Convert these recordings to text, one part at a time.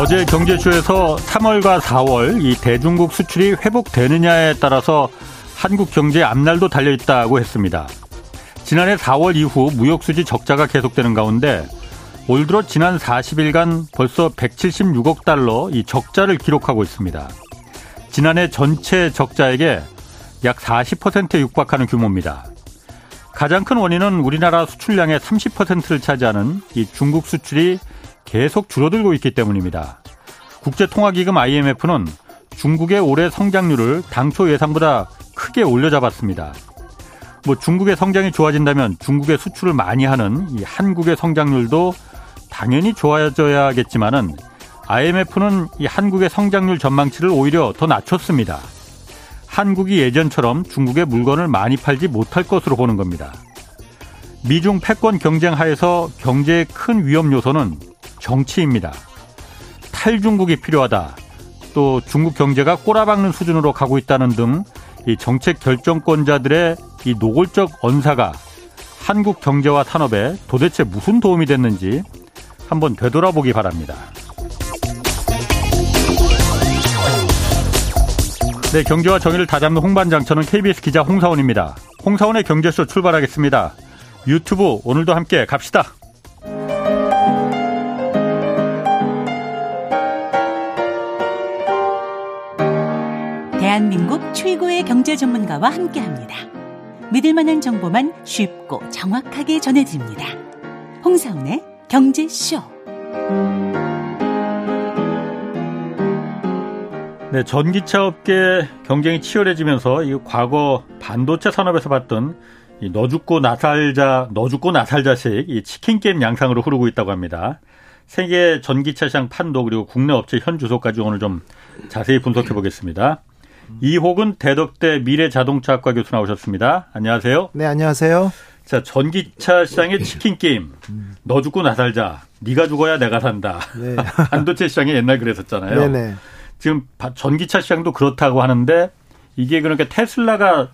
어제 경제쇼에서 3월과 4월 이 대중국 수출이 회복되느냐에 따라서 한국 경제의 앞날도 달려 있다고 했습니다. 지난해 4월 이후 무역 수지 적자가 계속되는 가운데 올 들어 지난 40일간 벌써 176억 달러 이 적자를 기록하고 있습니다. 지난해 전체 적자액의 약 40%에 육박하는 규모입니다. 가장 큰 원인은 우리나라 수출량의 30%를 차지하는 이 중국 수출이 계속 줄어들고 있기 때문입니다. 국제통화기금 IMF는 중국의 올해 성장률을 당초 예상보다 크게 올려잡았습니다. 뭐 중국의 성장이 좋아진다면 중국의 수출을 많이 하는 이 한국의 성장률도 당연히 좋아져야겠지만은 IMF는 이 한국의 성장률 전망치를 오히려 더 낮췄습니다. 한국이 예전처럼 중국에 물건을 많이 팔지 못할 것으로 보는 겁니다. 미중 패권 경쟁 하에서 경제의 큰 위험 요소는 정치입니다. 탈중국이 필요하다. 또 중국 경제가 꼬라박는 수준으로 가고 있다는 등 이 정책 결정권자들의 이 노골적 언사가 한국 경제와 산업에 도대체 무슨 도움이 됐는지 한번 되돌아보기 바랍니다. 네, 경제와 정의를 다잡는 홍반장 저는 KBS 기자 홍사원입니다. 홍사원의 경제쇼 출발하겠습니다. 유튜브 오늘도 함께 갑시다. 대한민국 최고의 경제 전문가와 함께 합니다. 믿을 만한 정보만 쉽고 정확하게 전해드립니다. 홍사운의 경제쇼. 네, 전기차 업계 경쟁이 치열해지면서 이 과거 반도체 산업에서 봤던 이 너 죽고 나 살자, 너 죽고 나 살자식 이 치킨 게임 양상으로 흐르고 있다고 합니다. 세계 전기차 시장 판도 그리고 국내 업체 현 주소까지 오늘 좀 자세히 분석해 보겠습니다. 이호근 대덕대 미래자동차학과 교수 나오셨습니다. 안녕하세요. 네, 안녕하세요. 자, 전기차 시장의 치킨 게임. 너 죽고 나 살자. 네가 죽어야 내가 산다. 네. 반도체 시장이 옛날 그랬었잖아요. 네네. 지금 전기차 시장도 그렇다고 하는데 이게 그러니까 테슬라가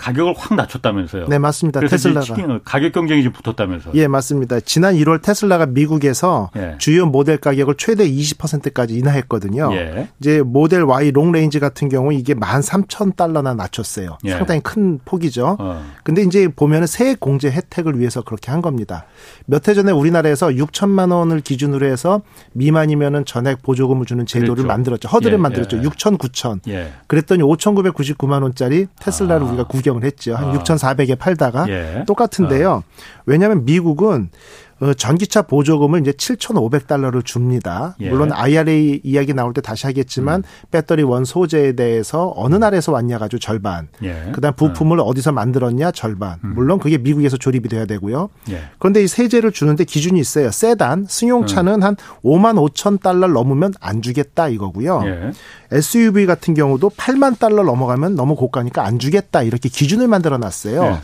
가격을 확 낮췄다면서요. 네, 맞습니다. 테슬라가 가격 경쟁이 좀 붙었다면서요. 예, 맞습니다. 지난 1월 테슬라가 미국에서 예. 주요 모델 가격을 최대 20%까지 인하했거든요. 예. 이제 모델 Y 롱레인지 같은 경우 이게 13,000달러나 낮췄어요. 예. 상당히 큰 폭이죠. 어. 근데 이제 보면은 세액 공제 혜택을 위해서 그렇게 한 겁니다. 몇 해 전에 우리나라에서 6천만 원을 기준으로 해서 미만이면은 전액 보조금을 주는 제도를 그랬죠. 만들었죠. 허들을 예, 만들었죠. 예. 6천, 9천. 그랬더니 5,999만 원짜리 테슬라를 아. 우리가 구경 변경을 했죠. 한 아. 6,400에 팔다가 예. 똑같은데요. 아. 왜냐하면 미국은 어, 전기차 보조금을 이제 7,500달러를 줍니다. 예. 물론 IRA 이야기 나올 때 다시 하겠지만 음. 배터리 원 소재에 대해서 어느 나라에서 왔냐 가지고 절반. 예. 그다음 부품을 음. 어디서 만들었냐 절반. 음. 물론 그게 미국에서 조립이 돼야 되고요. 예. 그런데 이 세제를 주는데 기준이 있어요. 세단 승용차는 음. 한 5만 5천 달러 넘으면 안 주겠다 이거고요. 예. SUV 같은 경우도 8만 달러 넘어가면 너무 고가니까 안 주겠다 이렇게 기준을 만들어 놨어요.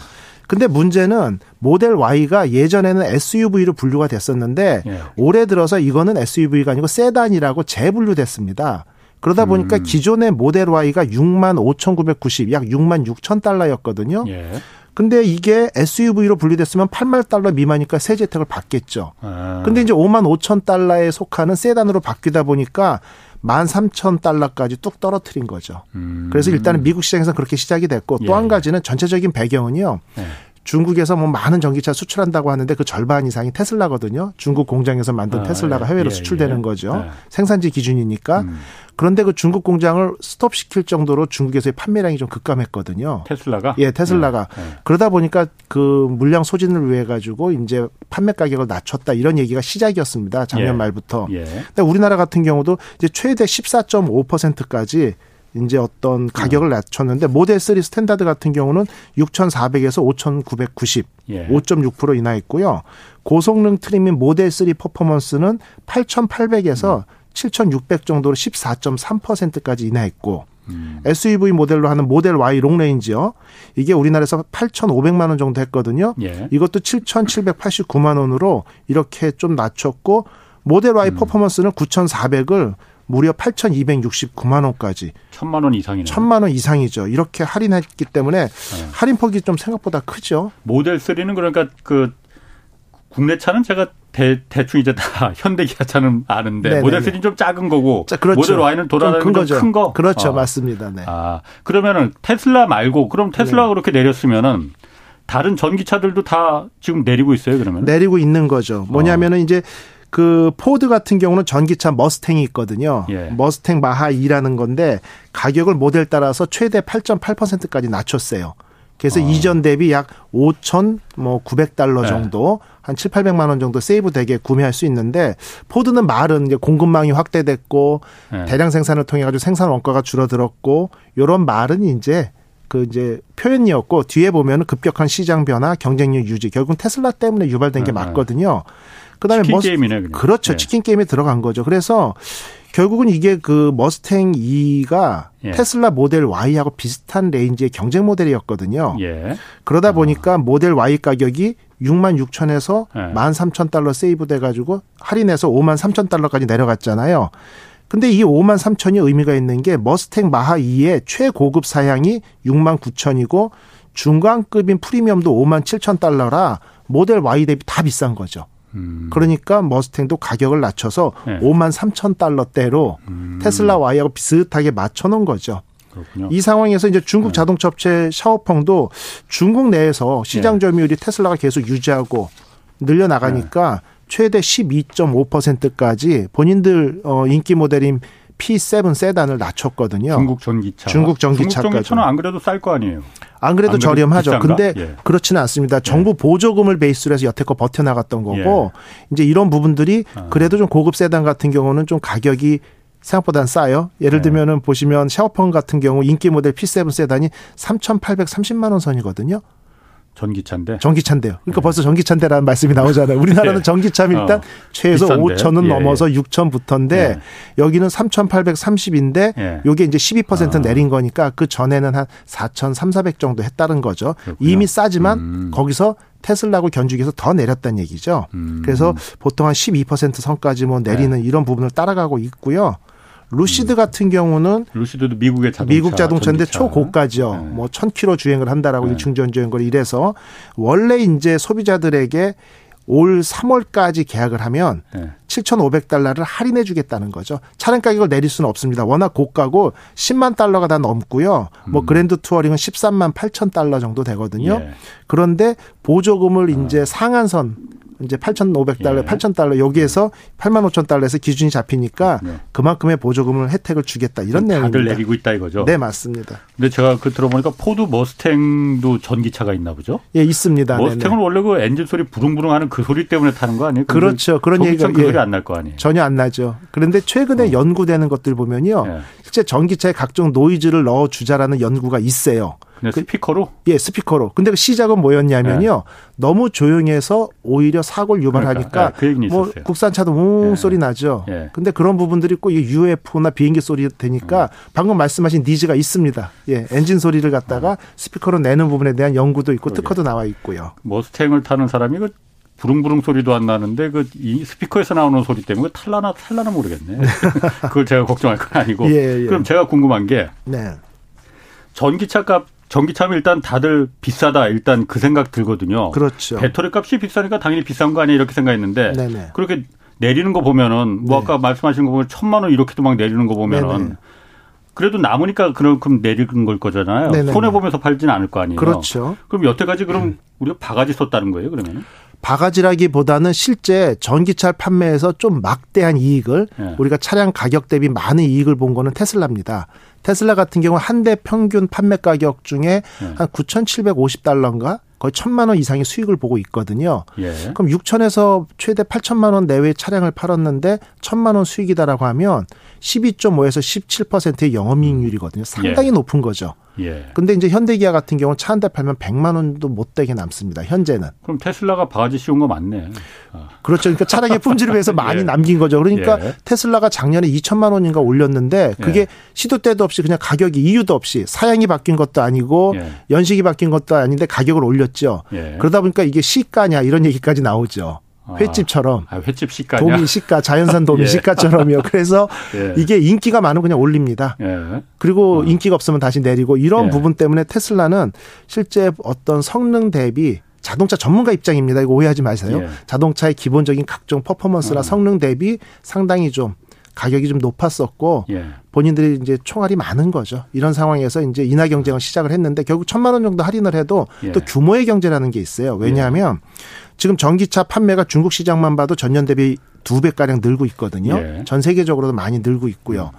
예. 근데 문제는 모델 Y가 예전에는 SUV로 분류가 됐었는데 예. 올해 들어서 이거는 SUV가 아니고 세단이라고 재분류됐습니다. 그러다 보니까 음. 기존의 모델 Y가 6만 5,990, 약 6만 6천 달러였거든요. 예. 근데 이게 SUV로 분류됐으면 8만 달러 미만이니까 세제 혜택을 받겠죠. 아. 근데 이제 5만 5천 달러에 속하는 세단으로 바뀌다 보니까 13,000달러까지 뚝 떨어뜨린 거죠. 음. 그래서 일단은 미국 시장에서 그렇게 시작이 됐고 또한 예. 가지는 전체적인 배경은요. 예. 중국에서 뭐 많은 전기차 수출한다고 하는데 그 절반 이상이 테슬라거든요. 중국 공장에서 만든 아, 테슬라가 해외로 예, 수출되는 예. 거죠. 예. 생산지 기준이니까. 음. 그런데 그 중국 공장을 스톱시킬 정도로 중국에서의 판매량이 좀 급감했거든요. 테슬라가? 예, 테슬라가. 네, 네. 그러다 보니까 그 물량 소진을 위해 가지고 이제 판매 가격을 낮췄다 이런 얘기가 시작이었습니다. 작년 예. 말부터. 예. 근데 우리나라 같은 경우도 이제 최대 14.5%까지 이제 어떤 가격을 낮췄는데 모델 3 Standard 같은 경우는 6,400에서 5,990, 예. 5.6% 인하했고요. 고성능 trim인 모델 3 퍼포먼스는 8,800에서 음. 7,600 정도로 14.3%까지 인하했고 음. SUV 모델로 하는 모델 Y Long Range요. 이게 우리나라에서 8,500만 원 정도 했거든요. 예. 이것도 7,789만 원으로 이렇게 좀 낮췄고 모델 Y 음. 퍼포먼스는 9,400을 무려 8,269만 원까지. 천만 원 이상이네요. 천만 원 이상이죠. 이렇게 할인했기 때문에 네. 할인폭이 좀 생각보다 크죠. 모델 3는 그러니까 그 국내 차는 제가 대, 대충 이제 다 현대 기아차는 아는데 네네네. 모델 3는 좀 작은 거고 자, 그렇죠. 모델 Y는 돌아다니는 큰, 거. 그렇죠, 어. 맞습니다. 네. 아 그러면은 테슬라 말고 그럼 테슬라가 네. 그렇게 내렸으면은 다른 전기차들도 다 지금 내리고 있어요, 그러면? 내리고 있는 거죠. 뭐냐면은 어. 이제 그 포드 같은 경우는 전기차 머스탱이 있거든요. 예. 머스탱 마하 E라는 건데 가격을 모델 따라서 최대 8.8%까지 낮췄어요. 그래서 어. 이전 대비 약 5천 뭐 900달러 네. 정도 한 7, 800만 원 정도 save 되게 구매할 수 있는데 포드는 말은 이제 공급망이 확대됐고 네. 대량 생산을 통해 가지고 생산 원가가 줄어들었고 요런 말은 이제 그 이제 표현이었고 뒤에 보면은 급격한 시장 변화, 경쟁력 유지 결국 테슬라 때문에 유발된 게 네, 네. 맞거든요. 그다음에 치킨 머스, 게임이네. 그냥. 그렇죠. 네. 치킨 게임에 들어간 거죠. 그래서 결국은 이게 그 머스탱 E가 예. 테슬라 모델 Y하고 비슷한 range의 경쟁 모델이었거든요. 예. 그러다 어. 보니까 모델 Y 가격이 6만 6천에서 예. 1만 3천 달러 save 돼 가지고 할인해서 5만 3천 달러까지 내려갔잖아요. 근데 이 5만 3천이 의미가 있는 게 머스탱 마하 E의 최고급 사양이 6만 9천이고 중간급인 프리미엄도 5만 7천 달러라 모델 Y 대비 다 비싼 거죠. 음. 그러니까 머스탱도 가격을 낮춰서 네. 5만 3천 달러대로 음. 테슬라 Y하고 비슷하게 맞춰 놓은 거죠. 그렇군요. 이 상황에서 이제 중국 네. 자동차 업체 샤오펑도 중국 내에서 시장 네. 점유율이 테슬라가 계속 유지하고 늘려나가니까 네. 최대 12.5%까지 본인들 어 인기 모델인 P7 세단을 낮췄거든요. 중국 전기차. 중국 전기차까지. 중국 전기차는 안 그래도 쌀 거 아니에요. 안 그래도, 안 저렴하죠. 비싼가? 근데 예. 그렇지는 않습니다. 정부 예. 보조금을 베이스로 해서 여태껏 버텨나갔던 거고 예. 이제 이런 부분들이 아. 그래도 좀 고급 세단 같은 경우는 좀 가격이 생각보다는 싸요. 예를 네. 들면은 보시면 샤오펑 같은 경우 인기 모델 P7 세단이 3,830만 원 선이거든요. 전기차인데. 전기차인데요. 그러니까 네. 벌써 전기차인데라는 말씀이 나오잖아요. 우리나라는 네. 전기차면 일단 어. 최소 비싼데. 5천은 예, 넘어서 예. 6천부터인데 예. 여기는 3,830인데 예. 요게 이제 12% 아. 내린 거니까 그 전에는 한 4,300 정도 했다는 거죠. 그렇군요. 이미 싸지만 음. 거기서 테슬라고 견주기에서 더 내렸다는 얘기죠. 음. 그래서 보통 한 12% 선까지 뭐 내리는 네. 이런 부분을 따라가고 있고요. 루시드 음. 같은 경우는 루시드도 미국의 자동차, 미국 자동차인데 전기차. 초고가죠. 네. 뭐 1000km 주행을 한다라고 네. 중전 주행거리 이래서 원래 이제 소비자들에게 올 3월까지 계약을 하면 네. 7,500달러를 할인해 주겠다는 거죠. 차량 가격을 내릴 수는 없습니다. 워낙 고가고 10만 달러가 다 넘고요. 뭐 음. 뭐 그랜드 투어링은 13만 8천 달러 정도 되거든요. 예. 그런데 보조금을 어. 이제 상한선 이제 8,500달러, 예. 8,000달러 여기에서 8만 5천 달러에서 기준이 잡히니까 네. 그만큼의 보조금을 혜택을 주겠다 이런 내용입니다. 다들 내리고 있다 이거죠. 네 맞습니다. 근데 제가 그 들어보니까 포드 머스탱도 전기차가 있나 보죠? 예 있습니다. 머스탱은 네네. 원래 그 엔진 소리 부릉부릉 하는 그 소리 때문에 타는 거 아니에요? 그렇죠. 그런 얘기가 그 예. 소리 안날 거 아니에요? 전혀 안 나죠. 그런데 최근에 어. 연구되는 것들 보면요, 예. 실제 전기차에 각종 노이즈를 넣어 주자라는 연구가 있어요. 그, 스피커로? 예, 스피커로. 근데 그 시작은 뭐였냐면요. 네. 너무 조용해서 오히려 사고를 유발하니까 그러니까, 네, 그뭐 국산차도 웅 네. 소리 나죠. 네. 근데 그런 부분들이 꼭 UFO나 비행기 소리 되니까 음. 방금 말씀하신 needs가 있습니다. 예, 엔진 소리를 갖다가 음. 스피커로 내는 부분에 대한 연구도 있고. 특허도 나와 있고요. 머스탱을 타는 사람이 그 부릉부릉 소리도 안 나는데 그이 스피커에서 나오는 소리 때문에 탈라나 탈라나 모르겠네. 그걸 제가 걱정할 건 아니고. 예, 예. 그럼 제가 궁금한 게 네. 전기차 값 전기차면 일단 다들 비싸다 일단 그 생각 들거든요. 그렇죠. 배터리 값이 비싸니까 당연히 비싼 거 아니야 이렇게 생각했는데 네네. 그렇게 내리는 거 보면은 뭐 네. 아까 말씀하신 거 보면 천만 원 이렇게도 막 내리는 거 보면은 네네. 그래도 남으니까 그만큼 내리는 걸 거잖아요. 손해 보면서 팔지는 않을 거 아니에요. 그렇죠. 그럼 여태까지 그럼 음. 우리가 바가지 썼다는 거예요, 그러면? 바가지라기보다는 실제 전기차 판매에서 좀 막대한 이익을 네. 우리가 차량 가격 대비 많은 이익을 본 거는 테슬라입니다. 테슬라 같은 경우 한 대 평균 판매 가격 중에 네. 한 9,750달러인가 거의 천만 원 이상의 수익을 보고 있거든요. 예. 그럼 6천에서 최대 8천만 원 내외의 차량을 팔았는데 천만 원 수익이다라고 하면 12.5에서 17%의 영업이익률이거든요. 상당히 예. 높은 거죠. 예. 근데 이제 현대기아 같은 경우는 차 한 대 팔면 100만 원도 못 되게 남습니다. 현재는. 그럼 테슬라가 바가지 씌운 거 맞네. 아. 그렇죠. 그러니까 차량의 품질을 위해서 많이 예. 남긴 거죠. 그러니까 예. 테슬라가 작년에 2천만 원인가 올렸는데 그게 예. 시도 때도 없이 그냥 가격이 이유도 없이 사양이 바뀐 것도 아니고 예. 연식이 바뀐 것도 아닌데 가격을 올렸죠. 예. 그러다 보니까 이게 시가냐 이런 얘기까지 나오죠. 아. 횟집처럼 아, 횟집 시가 도미 시가 자연산 도미 예. 시가처럼요. 그래서 예. 이게 인기가 많으면 그냥 올립니다. 예. 그리고 어. 인기가 없으면 다시 내리고 이런 예. 부분 때문에 테슬라는 실제 어떤 성능 대비 자동차 전문가 입장입니다. 이거 오해하지 마세요. 예. 자동차의 기본적인 각종 퍼포먼스나 어. 성능 대비 상당히 좀 가격이 좀 높았었고 예. 본인들이 이제 총알이 많은 거죠. 이런 상황에서 이제 인하 경쟁을 시작을 했는데 결국 천만 원 정도 할인을 해도 예. 또 규모의 경제라는 게 있어요. 왜냐하면 예. 지금 전기차 판매가 중국 시장만 봐도 전년 대비 두 배가량 늘고 있거든요. 예. 전 세계적으로도 많이 늘고 있고요.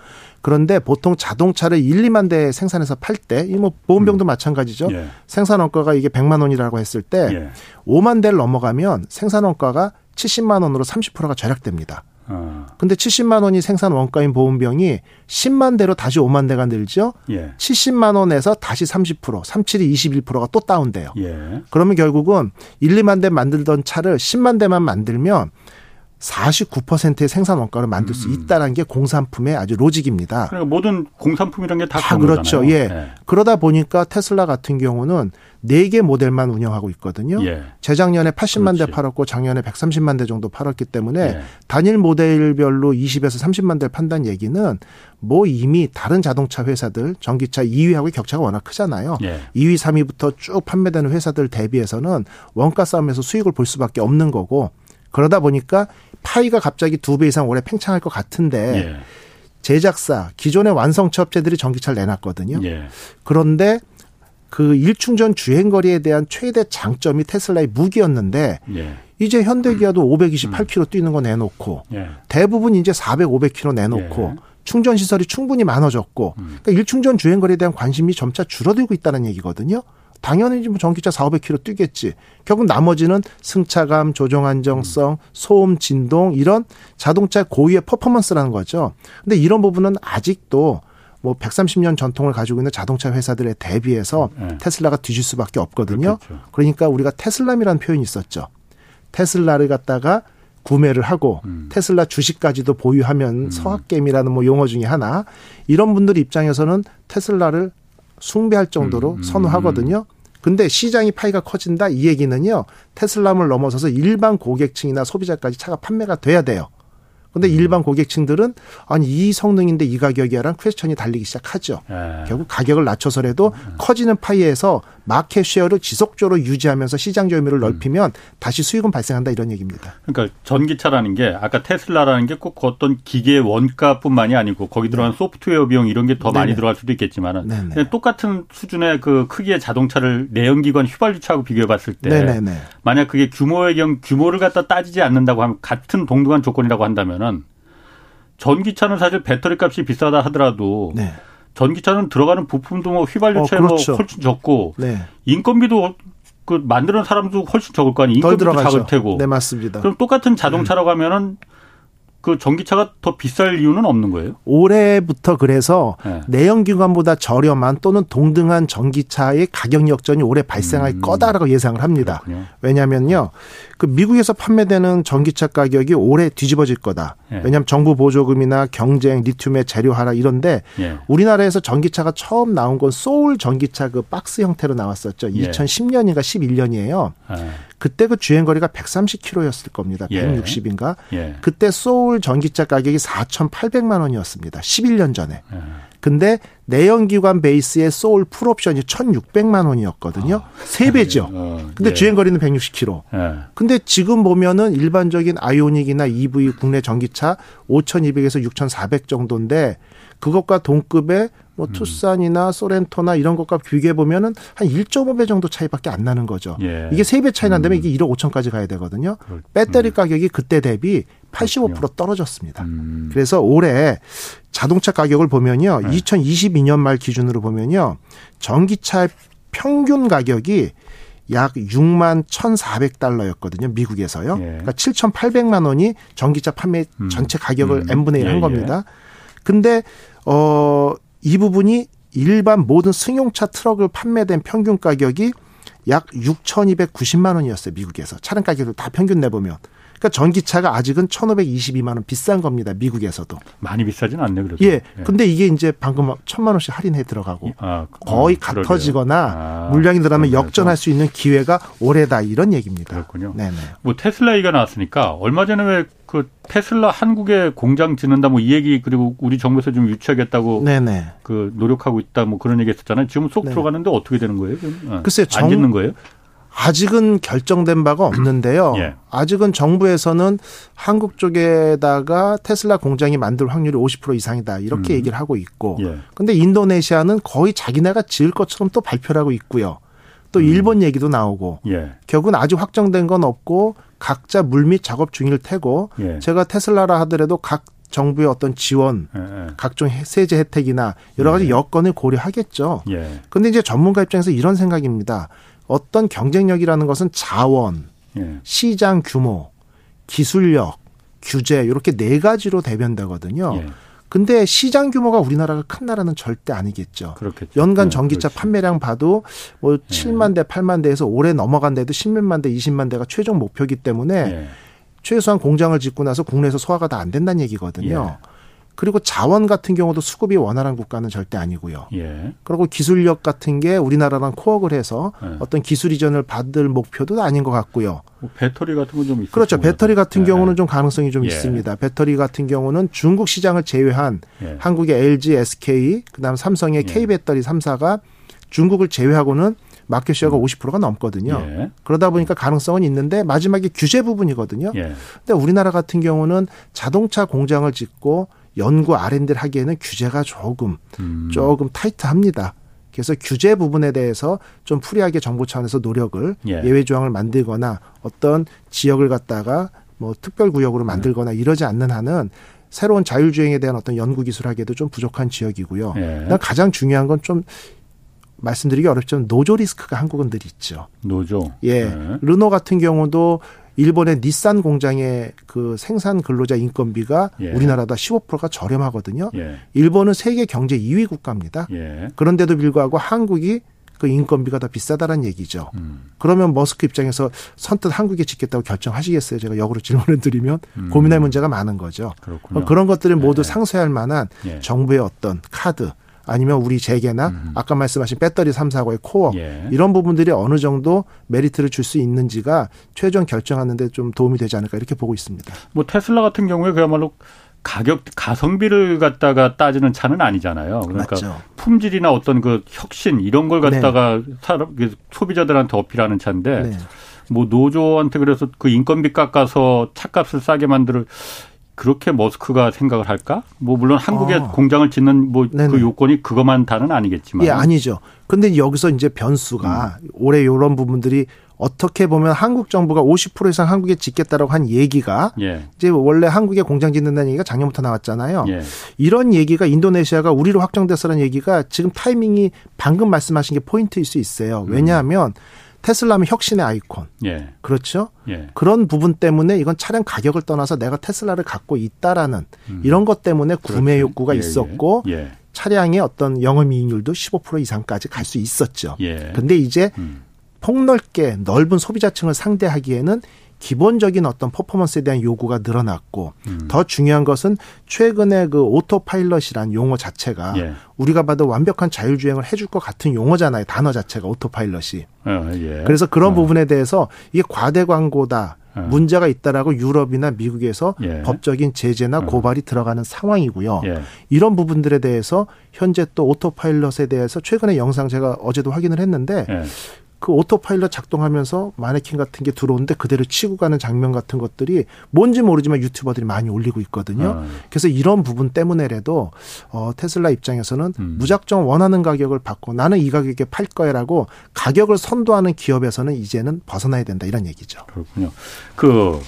그런데 보통 자동차를 1, 2만 대 생산해서 팔 때, 이 뭐 보험병도 음. 마찬가지죠. 예. 생산 원가가 이게 100만 원이라고 했을 때 예. 5만 대를 넘어가면 생산 원가가 70만 원으로 30%가 절약됩니다. 어. 근데 70만 원이 생산 원가인 보험병이 10만 대로 다시 5만 대가 늘죠. 예. 70만 원에서 다시 30%, 37이 21%가 또 다운돼요. 예. 그러면 결국은 1, 2만 대 만들던 차를 10만 대만 만들면 49%의 생산 원가를 만들 수 음. 있다는 게 공산품의 아주 로직입니다. 그러니까 모든 공산품이란 게다 그렇죠. 예. 네. 그러다 보니까 테슬라 같은 경우는 4개 모델만 운영하고 있거든요. 예. 재작년에 80만 그렇지. 대 팔았고 작년에 130만 대 정도 팔았기 때문에 예. 단일 모델별로 20에서 30만 대를 판다는 얘기는 뭐 이미 다른 자동차 회사들 전기차 2위하고 격차가 워낙 크잖아요. 예. 2위, 3위부터 쭉 판매되는 회사들 대비해서는 원가 싸움에서 수익을 볼 수밖에 없는 거고 그러다 보니까 파이가 갑자기 두 배 이상 올해 팽창할 것 같은데 예. 제작사 기존의 완성차 업체들이 전기차를 내놨거든요. 예. 그런데 그 일충전 주행 거리에 대한 최대 장점이 테슬라의 무기였는데 예. 이제 현대기아도 528km 음. 뛰는 거 내놓고 예. 대부분 이제 400, 500km 내놓고 예. 충전 시설이 충분히 많아졌고 음. 그러니까 일충전 주행 거리에 대한 관심이 점차 줄어들고 있다는 얘기거든요. 당연히 뭐 전기차 4, 500km 뛰겠지. 결국 나머지는 승차감, 조정 안정성, 소음, 진동 이런 자동차 고유의 퍼포먼스라는 거죠. 근데 이런 부분은 아직도 뭐 130년 전통을 가지고 있는 자동차 회사들에 대비해서 네. 테슬라가 뒤질 수밖에 없거든요. 그렇겠죠. 그러니까 우리가 테슬람이라는 표현이 있었죠. 테슬라를 갖다가 구매를 하고 음. 테슬라 주식까지도 보유하면 음. 서학겜이라는 뭐 용어 중에 하나 이런 분들 입장에서는 테슬라를 숭배할 정도로 음, 음, 선호하거든요. 근데 시장이 파이가 커진다 이 얘기는요. 테슬라를 넘어서서 일반 고객층이나 소비자까지 차가 판매가 돼야 돼요. 근데 음. 일반 고객층들은 아니 이 성능인데 이 가격이야라는 question이 달리기 시작하죠. 예. 결국 가격을 낮춰서라도 음. 커지는 파이에서 market share를 지속적으로 유지하면서 시장 넓히면 음. 다시 수익은 발생한다 이런 얘기입니다. 그러니까 전기차라는 게 아까 테슬라라는 게 꼭 어떤 기계 원가뿐만이 아니고 거기 들어간 네. 소프트웨어 비용 이런 게 더 많이 들어갈 수도 있겠지만은 똑같은 수준의 그 크기의 자동차를 내연기관 휘발유차하고 비교해 봤을 때 네네네. 만약 그게 규모의 경 규모를 갖다 따지지 않는다고 하면 같은 동등한 조건이라고 한다면은 전기차는 사실 배터리 값이 비싸다 하더라도 네. 전기차는 들어가는 부품도 뭐 휘발유차에 어, 뭐 그렇죠. 뭐 훨씬 적고 네. 인건비도 그 만드는 사람도 훨씬 적을 거 아니에요. 인건비도 작을 테고. 네 맞습니다. 그럼 똑같은 자동차라고 음. 하면은 그 전기차가 더 비쌀 이유는 없는 거예요? 올해부터 그래서 네. 내연기관보다 저렴한 또는 동등한 전기차의 가격 역전이 올해 발생할 음. 거다라고 예상을 합니다. 그렇군요. 왜냐면요. 그 미국에서 판매되는 전기차 가격이 올해 뒤집어질 거다. 예. 왜냐하면 정부 보조금이나 경쟁, 리튬의 재료 하락 이런데 예. 우리나라에서 전기차가 처음 나온 건 소울 전기차 그 박스 형태로 나왔었죠. 예. 2010년인가 11년이에요. 예. 그때 그 주행 거리가 130km였을 겁니다. 160인가. 예. 예. 그때 소울 전기차 가격이 4,800만 원이었습니다. 11년 전에. 예. 근데 내연기관 베이스의 소울 풀옵션이 1,600만 원이었거든요. 아, 세 배죠. 어, 근데 예. 주행 거리는 160km. 예. 근데 지금 보면은 일반적인 아이오닉이나 EV 국내 전기차 5,200에서 6,400 정도인데 그것과 동급의 뭐 음. 투싼이나 소렌토나 이런 것과 비교해 보면은 한 1.5배 정도 차이밖에 안 나는 거죠. 예. 이게 3배 차이 난다면 음. 이게 1억 5천까지 가야 되거든요. 배터리 음. 가격이 그때 대비 85% 그렇군요. 떨어졌습니다. 음. 그래서 올해 자동차 가격을 보면요. 네. 2022년 말 기준으로 보면요. 전기차 평균 가격이 약 6만 1,400달러였거든요. 미국에서요. 예. 그러니까 7,800만 원이 전기차 판매 음. 전체 가격을 음. n분의 1한 예, 예. 겁니다. 근데 어 이 부분이 일반 모든 승용차 트럭을 판매된 평균 가격이 약 6,290만 원이었어요. 미국에서. 차량 가격을 다 평균 내보면. 그러니까 전기차가 아직은 1,522만 원 비싼 겁니다. 미국에서도. 많이 비싸진 않네 그래도. 예. 예. 근데 이게 이제 방금 1,000만 원씩 할인해 들어가고 아, 거의 어, 같아지거나 아, 물량이 늘어나면 역전할 수 있는 기회가 올해다 이런 얘기입니다. 그렇군요. 네 네. 뭐 테슬라 얘기가 나왔으니까 얼마 전에 왜 그 테슬라 한국에 공장 짓는다 뭐 이 얘기 그리고 우리 정부에서 좀 유치하겠다고 네네. 그 노력하고 있다 뭐 그런 얘기 했었잖아요. 지금 속 네. 들어가는데 어떻게 되는 거예요? 어. 글쎄요. 안 짓는 거예요? 아직은 결정된 바가 없는데요. 예. 아직은 정부에서는 한국 쪽에다가 테슬라 공장이 만들 확률이 50% 이상이다. 이렇게 음. 얘기를 하고 있고. 예. 근데 인도네시아는 거의 자기네가 지을 것처럼 또 발표를 하고 있고요. 또 음. 일본 얘기도 나오고. 예. 결국은 아직 확정된 건 없고 각자 물밑 작업 중일 테고 예. 제가 테슬라라 하더라도 각 정부의 어떤 지원, 예, 예. 각종 세제 혜택이나 여러 가지 예. 여건을 고려하겠죠. 예. 근데 이제 전문가 입장에서 이런 생각입니다. 어떤 경쟁력이라는 것은 자원, 예. 시장 규모, 기술력, 규제 이렇게 네 가지로 대변되거든요. 예. 근데 시장 규모가 우리나라가 큰 나라는 절대 아니겠죠. 그렇겠죠. 연간 네, 전기차 네, 판매량 봐도 뭐 예. 7만 대, 8만 대에서 올해 넘어간 데도 10몇만 대, 20만 대가 최종 목표이기 때문에 예. 최소한 공장을 짓고 나서 국내에서 소화가 다 안 된다는 얘기거든요. 예. 그리고 자원 같은 경우도 수급이 원활한 국가는 절대 아니고요. 예. 그리고 기술력 같은 게 우리나라랑 코어를 해서 예. 어떤 기술 이전을 받을 목표도 아닌 것 같고요. 뭐 배터리 같은 건 좀 있죠. 그렇죠. 배터리 같은 예. 경우는 좀 가능성이 좀 예. 있습니다. 배터리 같은 경우는 중국 시장을 제외한 예. 한국의 LG, SK, 그다음 삼성의 예. K 배터리 3사가 중국을 제외하고는 마켓 쉐어가 음. 50%가 넘거든요. 예. 그러다 보니까 가능성은 있는데 마지막에 규제 부분이거든요. 예. 근데 우리나라 같은 경우는 자동차 공장을 짓고 연구 R&D를 하기에는 규제가 조금 음. 조금 타이트합니다. 그래서 규제 부분에 대해서 좀 free하게 정부 차원에서 노력을 예외 조항을 만들거나 어떤 지역을 갖다가 뭐 특별 구역으로 네. 만들거나 이러지 않는 한은 새로운 자율주행에 대한 어떤 연구 기술하기에도 좀 부족한 지역이고요. 예. 가장 중요한 건 좀 말씀드리기 어렵지만 노조 리스크가 한국은 늘 있죠. 노조. 예. 예. 르노 같은 경우도 일본의 닛산 공장의 그 생산 근로자 인건비가 예. 우리나라보다 15%가 저렴하거든요. 예. 일본은 세계 경제 2위 국가입니다. 예. 그런데도 불구하고 한국이 그 인건비가 더 비싸다는 얘기죠. 음. 그러면 머스크 입장에서 선뜻 한국에 짓겠다고 결정하시겠어요? 제가 역으로 질문을 드리면 음. 고민할 문제가 많은 거죠. 그렇군요. 그런 것들을 모두 네. 상쇄할 만한 예. 정부의 어떤 카드 아니면 우리 재계나 음. 아까 말씀하신 배터리 3, 4고의 코어 예. 이런 부분들이 어느 정도 메리트를 줄 수 있는지가 최종 결정하는 데 좀 도움이 되지 않을까 이렇게 보고 있습니다. 뭐 테슬라 같은 경우에 그야말로 가격 가성비를 갖다가 따지는 차는 아니잖아요. 그러니까 맞죠. 품질이나 어떤 그 혁신 이런 걸 갖다가 네. 사람 그 소비자들한테 어필하는 차인데 네. 뭐 노조한테 그래서 그 인건비 깎아서 차값을 싸게 만들 그렇게 머스크가 생각을 할까? 뭐 물론 한국에 아. 공장을 짓는 뭐 그 요건이 그것만 다는 아니겠지만. 예, 아니죠. 근데 여기서 이제 변수가 음. 올해 이런 부분들이 어떻게 보면 한국 정부가 50% 이상 한국에 짓겠다라고 한 얘기가 예. 이제 원래 한국에 공장 짓는다는 얘기가 작년부터 나왔잖아요. 예. 이런 얘기가 인도네시아가 우리로 확정됐어라는 얘기가 지금 타이밍이 방금 말씀하신 게 포인트일 수 있어요. 왜냐하면 음. 테슬라면 혁신의 아이콘. 예. 그렇죠? 예. 그런 부분 때문에 이건 차량 가격을 떠나서 내가 테슬라를 갖고 있다라는 음. 이런 것 때문에 구매 그렇지. 욕구가 예, 예. 있었고 예. 차량의 어떤 영업이익률도 15% 이상까지 갈 수 있었죠. 예. 근데 이제 음. 폭넓게 넓은 소비자층을 상대하기에는 기본적인 어떤 퍼포먼스에 대한 요구가 늘어났고 음. 더 중요한 것은 최근에 그 오토파일럿이란 용어 자체가 예. 우리가 봐도 완벽한 자율주행을 해줄 것 같은 용어잖아요 단어 자체가 오토파일럿이 어, 예. 그래서 그런 어. 부분에 대해서 이게 과대 광고다 어. 문제가 있다라고 유럽이나 미국에서 예. 법적인 제재나 어. 고발이 들어가는 상황이고요. 예. 이런 부분들에 대해서 현재 또 오토파일럿에 대해서 최근에 영상 제가 어제도 확인을 했는데 예. 그 오토파일럿 작동하면서 마네킹 같은 게 들어오는데 그대로 치고 가는 장면 같은 것들이 뭔지 모르지만 유튜버들이 많이 올리고 있거든요. 아. 그래서 이런 부분 때문에라도 어 테슬라 입장에서는 음. 무작정 원하는 가격을 받고 나는 이 가격에 팔 거야라고 가격을 선도하는 기업에서는 이제는 벗어나야 된다 이런 얘기죠. 그렇군요. 그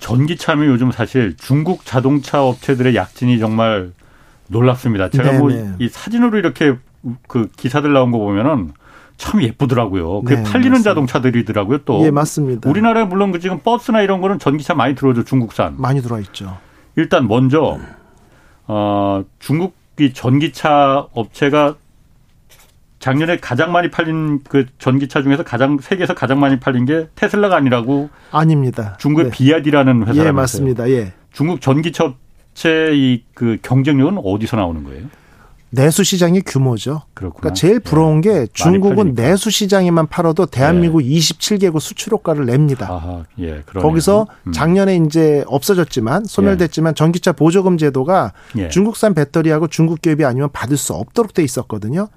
전기차면 요즘 사실 중국 자동차 업체들의 약진이 정말 놀랍습니다. 제가 뭐 이 사진으로 이렇게 그 기사들 나온 거 보면은 참 예쁘더라고요. 그게 네, 팔리는 맞습니다. 자동차들이더라고요. 또 예, 맞습니다. 우리나라에 물론 그 지금 버스나 이런 거는 전기차 많이 들어오죠. 중국산. 많이 들어와 있죠. 일단 먼저 어, 중국이 전기차 업체가 작년에 가장 많이 팔린 그 전기차 중에서 가장 세계에서 가장 많이 팔린 게 테슬라가 아니라고 아닙니다. 중국의 네. 비아디라는 회사라면서요. 예, 맞습니다. 예. 중국 전기차 업체 이 그 경쟁력은 어디서 나오는 거예요? 내수 시장의 규모죠. 그렇구나. 그러니까 제일 부러운 게 예. 중국은 내수 시장에만 팔아도 대한민국 예. 27개국 수출효과를 냅니다. 아하, 예, 거기서 음. 작년에 이제 없어졌지만 소멸됐지만 예. 전기차 보조금 제도가 예. 중국산 배터리하고 중국 기업이 아니면 받을 수 없도록 돼 있었거든요.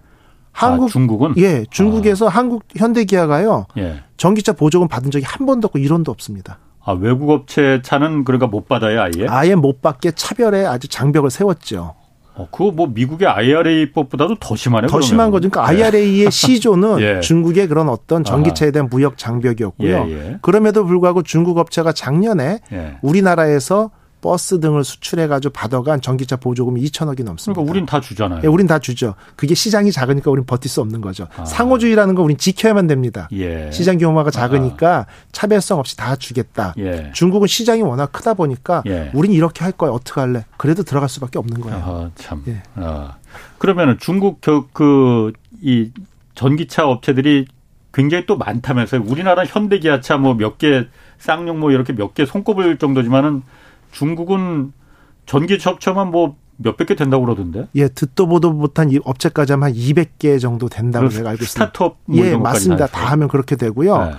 한국 아, 중국은 예 중국에서 아. 한국 현대기아가요 예. 전기차 보조금 받은 적이 한 번도 없고 이론도 없습니다. 아 외국 업체 차는 그러니까 못 받아요 아예? 아예 못 받게 차별에 아주 장벽을 세웠죠. 어, 그거 뭐 미국의 IRA법보다도 더 심하네요. 더 그러면. 심한 거죠. 그러니까 IRA의 예. C조는 예. 중국의 그런 어떤 전기차에 대한 무역 장벽이었고요. 예, 예. 그럼에도 불구하고 중국 업체가 작년에 예. 우리나라에서 버스 등을 수출해가지고 받아간 전기차 보조금이 2천억이 넘습니다. 그러니까 우린 다 주잖아요. 예, 우린 다 주죠. 그게 시장이 작으니까 우린 버틸 수 없는 거죠. 아. 상호주의라는 거 우린 지켜야만 됩니다. 예. 시장 규모가 작으니까 아. 차별성 없이 다 주겠다. 예. 중국은 시장이 워낙 크다 보니까 예. 우린 이렇게 할 거야. 어떻게 할래? 그래도 들어갈 수밖에 없는 거예요. 아, 참. 예. 아. 그러면은 중국 그이 전기차 업체들이 굉장히 또 많다면서요. 우리나라 현대기아차 뭐 몇 개 쌍용 뭐 이렇게 몇 개 손꼽을 정도지만은 중국은 전기차 업체만 뭐 몇백 개 된다고 그러던데? 예, 듣도 보도 못한 이 업체까지 하면 한 200개 정도 된다고 제가 알고 있습니다. 스타트업 뭐 예, 맞습니다. 다 하면 그렇게 되고요. 네.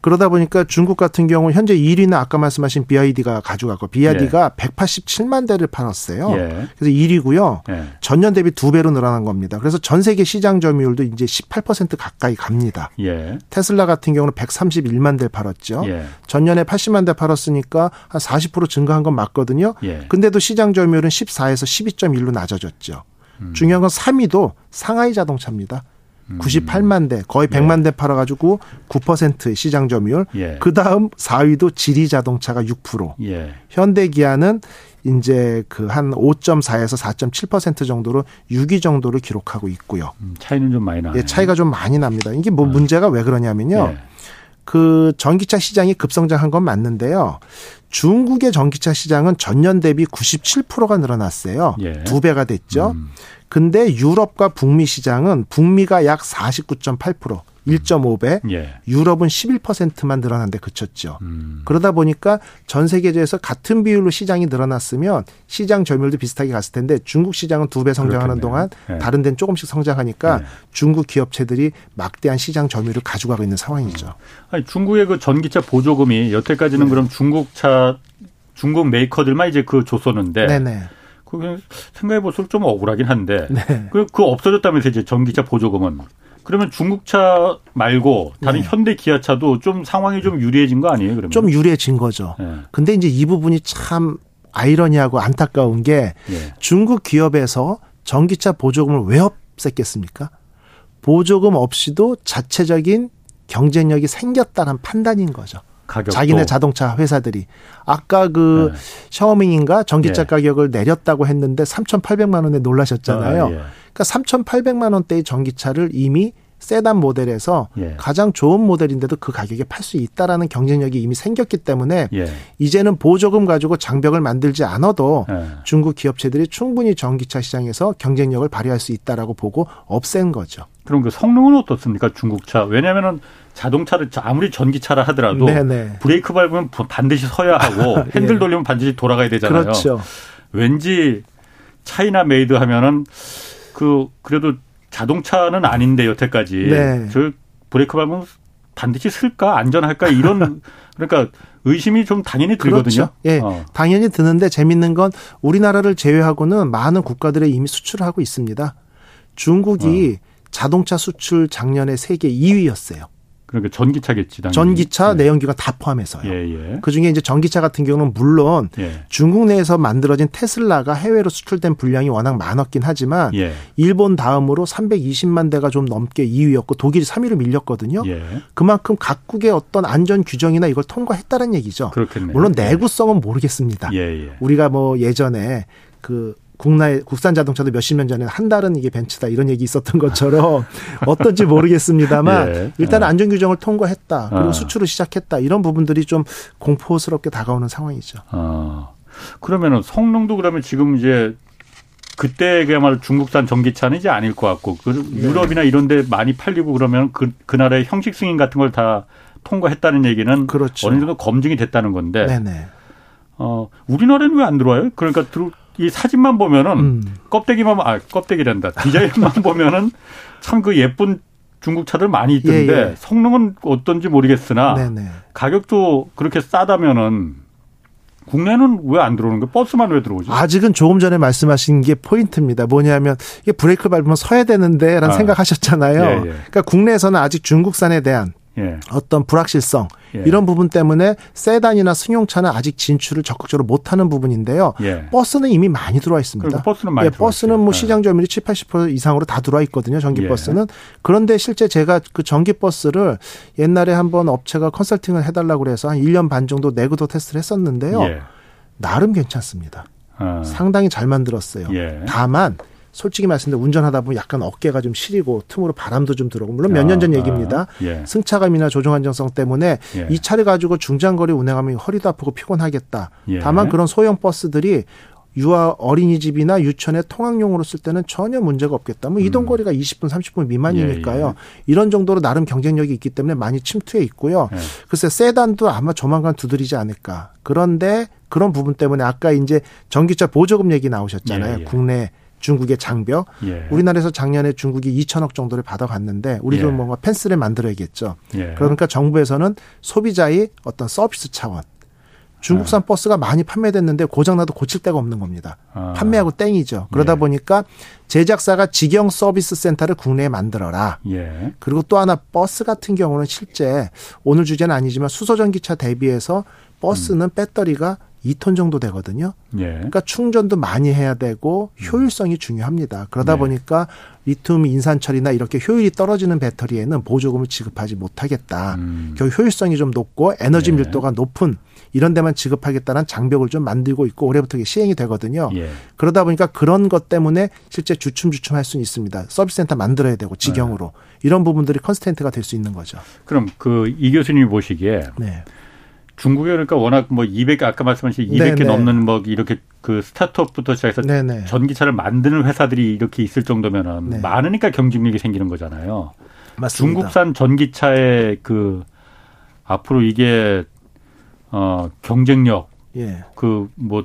그러다 보니까 중국 같은 경우 현재 1위는 아까 말씀하신 BID가 가져가고 BID가 예. 187만 대를 팔았어요. 예. 그래서 1위고요. 예. 전년 대비 두 배로 늘어난 겁니다. 그래서 전 세계 시장 점유율도 이제 18% 가까이 갑니다. 예. 테슬라 같은 경우는 131만 대 팔았죠. 예. 전년에 80만 대 팔았으니까 한 40% 증가한 건 맞거든요. 예. 근데도 시장 점유율은 14에서 12.1로 낮아졌죠. 음. 중요한 건 3위도 상하이 자동차입니다. 98만 대, 거의 100만 대 팔아가지고 9%의 시장 점유율. 예. 그 다음 4위도 지리 자동차가 6%. 예. 현대기아는 이제 그 한 5.4에서 4.7% 정도로 6위 정도를 기록하고 있고요. 음, 차이는 좀 많이 나요. 예, 차이가 좀 많이 납니다. 이게 뭐 어. 문제가 왜 그러냐면요. 예. 그 전기차 시장이 급성장한 건 맞는데요. 중국의 전기차 시장은 전년 대비 97%가 늘어났어요. 예. 두 배가 됐죠. 음. 근데 유럽과 북미 시장은 북미가 약 49.8%, 1.5배, 음. 예. 유럽은 11%만 늘어난데 그쳤죠. 음. 그러다 보니까 전 세계에서 같은 비율로 시장이 늘어났으면 시장 점유율도 비슷하게 갔을 텐데 중국 시장은 두 배 성장하는 동안 예. 다른 데는 조금씩 성장하니까 예. 중국 기업체들이 막대한 시장 점유율을 가져가고 있는 상황이죠. 아니, 중국의 그 전기차 보조금이 여태까지는 네. 그럼 중국차 중국 메이커들만 이제 그 줬었는데 네네. 그게 생각해 볼수록 좀 억울하긴 한데 네. 그, 그 없어졌다면서 이제 전기차 보조금은 그러면 중국차 말고 다른 네. 현대 기아차도 좀 상황이 좀 유리해진 거 아니에요? 그러면 좀 유리해진 거죠. 네. 근데 이제 이 부분이 참 아이러니하고 안타까운 게 네. 중국 기업에서 전기차 보조금을 왜 없앴겠습니까? 보조금 없이도 자체적인 경쟁력이 생겼다는 판단인 거죠. 가격도. 자기네 자동차 회사들이 아까 그 네. 샤오밍인가 전기차 네. 가격을 내렸다고 했는데 3,800만 원에 놀라셨잖아요. 아, 예. 그러니까 3,800만 원대의 전기차를 이미 세단 모델에서 예. 가장 좋은 모델인데도 그 가격에 팔 수 있다라는 경쟁력이 이미 생겼기 때문에 예. 이제는 보조금 가지고 장벽을 만들지 않아도 예. 중국 기업체들이 충분히 전기차 시장에서 경쟁력을 발휘할 수 있다라고 보고 없앤 거죠. 그럼 그 성능은 어떻습니까? 중국차. 왜냐하면은 자동차를 아무리 전기차라 하더라도 네네. 브레이크 밟으면 반드시 서야 하고 예. 핸들 돌리면 반드시 돌아가야 되잖아요. 그렇죠. 왠지 China made 하면은 그 그래도 자동차는 아닌데 여태까지 네. 저 브레이크 밟으면 반드시 설까 안전할까 이런 그러니까 의심이 좀 당연히 들거든요. 그렇죠. 예, 어. 당연히 드는데 재밌는 건 우리나라를 제외하고는 많은 국가들에 이미 수출을 하고 있습니다. 중국이 어. 자동차 수출 작년에 세계 2위였어요. 그러니까 전기차겠지. 당연히. 전기차, 네. 내연기관 다 포함해서요. 예, 예. 그 중에 이제 전기차 같은 경우는 물론 예. 중국 내에서 만들어진 테슬라가 해외로 수출된 분량이 워낙 많았긴 하지만 예. 일본 다음으로 320만 대가 좀 넘게 2위였고 독일이 3위로 밀렸거든요. 예. 그만큼 각국의 어떤 안전 규정이나 이걸 통과했다는 얘기죠. 그렇겠네요. 물론 예. 내구성은 모르겠습니다. 우리가 뭐 예전에 그 국내 국산 자동차도 몇십 년 전에 한 달은 이게 벤츠다 이런 얘기 있었던 것처럼 어떤지 모르겠습니다만 예. 일단 은 예. 안전 규정을 통과했다 그리고 아. 수출을 시작했다 이런 부분들이 좀 공포스럽게 다가오는 상황이죠. 아. 그러면은 성능도 그러면 지금 이제 그때 그야말로 중국산 전기차는 이제 아닐 것 같고 그 네. 유럽이나 이런 데 많이 팔리고 그러면 그, 그 나라의 형식 승인 같은 걸 다 통과했다는 얘기는 그렇죠. 어느 정도 검증이 됐다는 건데 네네. 어, 우리나라는 왜 안 들어와요? 그러니까 들, 이 사진만 보면은 음. 껍데기만 아 껍데기란다 디자인만 보면은 참 그 예쁜 중국 차들 많이 있던데 예, 예. 성능은 어떤지 모르겠으나 네네. 가격도 그렇게 싸다면은 국내는 왜 안 들어오는 거예요? 버스만 왜 들어오죠? 아직은 조금 전에 말씀하신 게 포인트입니다. 뭐냐면 이게 브레이크 밟으면 서야 되는데라는 아. 생각하셨잖아요. 예, 예. 그러니까 국내에서는 아직 중국산에 대한 예. 어떤 불확실성 예. 이런 부분 때문에 세단이나 승용차는 아직 진출을 적극적으로 못하는 부분인데요. 예. 버스는 이미 많이 들어와 있습니다. 버스는 많이 예, 버스는 뭐 예. 시장 점유율이 7, 80% 이상으로 다 들어와 있거든요. 전기 예. 버스는 그런데 실제 제가 그 전기 버스를 옛날에 한번 업체가 컨설팅을 해달라고 그래서 한 1년 반 정도 내구도 테스트를 했었는데요. 예. 나름 괜찮습니다. 아. 상당히 잘 만들었어요. 다만 솔직히 말씀드려 운전하다 보면 약간 어깨가 좀 시리고 틈으로 바람도 좀 들어오고 물론 몇 년전 아, 얘기입니다. 아, 예. 승차감이나 조종 안정성 때문에 예. 이 차를 가지고 중장거리 운행하면 허리도 아프고 피곤하겠다. 예. 다만 그런 소형 버스들이 유아 어린이집이나 유치원에 통학용으로 쓸 때는 전혀 문제가 없겠다. 뭐 이동 음. 거리가 음. 20분, 30분 미만이니까요. 예, 예. 이런 정도로 나름 경쟁력이 있기 때문에 많이 침투해 있고요. 예. 글쎄 세단도 아마 조만간 두드리지 않을까. 그런데 그런 부분 때문에 아까 이제 전기차 보조금 얘기 나오셨잖아요. 예, 예. 국내 중국의 장벽. 예. 우리나라에서 작년에 중국이 2천억 정도를 받아갔는데 우리도 예. 뭔가 펜스를 만들어야겠죠. 예. 그러니까 정부에서는 소비자의 어떤 서비스 차원. 중국산 아. 버스가 많이 판매됐는데 고장나도 고칠 데가 없는 겁니다. 아. 판매하고 땡이죠. 그러다 예. 보니까 제작사가 직영 서비스 센터를 국내에 만들어라. 예. 그리고 또 하나 버스 같은 경우는 실제 오늘 주제는 아니지만 수소전기차 대비해서 버스는 음. 배터리가 2톤 정도 되거든요. 예. 그러니까 충전도 많이 해야 되고 효율성이 중요합니다. 그러다 네. 보니까 리튬 인산철이나 이렇게 효율이 떨어지는 배터리에는 보조금을 지급하지 못하겠다. 음. 결국 효율성이 좀 높고 에너지 네. 밀도가 높은 이런 데만 지급하겠다는 장벽을 좀 만들고 있고 올해부터 시행이 되거든요. 예. 그러다 보니까 그런 것 때문에 실제 주춤주춤 할 수는 있습니다. 서비스 센터 만들어야 되고 직영으로 네. 이런 부분들이 컨스텐트가 될 수 있는 거죠. 그럼 그 이 교수님이 보시기에 네. 중국에 그러니까 워낙 뭐 200, 아까 말씀하신 200개 네네. 넘는 뭐 이렇게 그 스타트업부터 시작해서 네네. 전기차를 만드는 회사들이 이렇게 있을 정도면은 네. 많으니까 경쟁력이 생기는 거잖아요. 맞습니다. 중국산 전기차의 그 앞으로 이게 어 경쟁력 예. 그뭐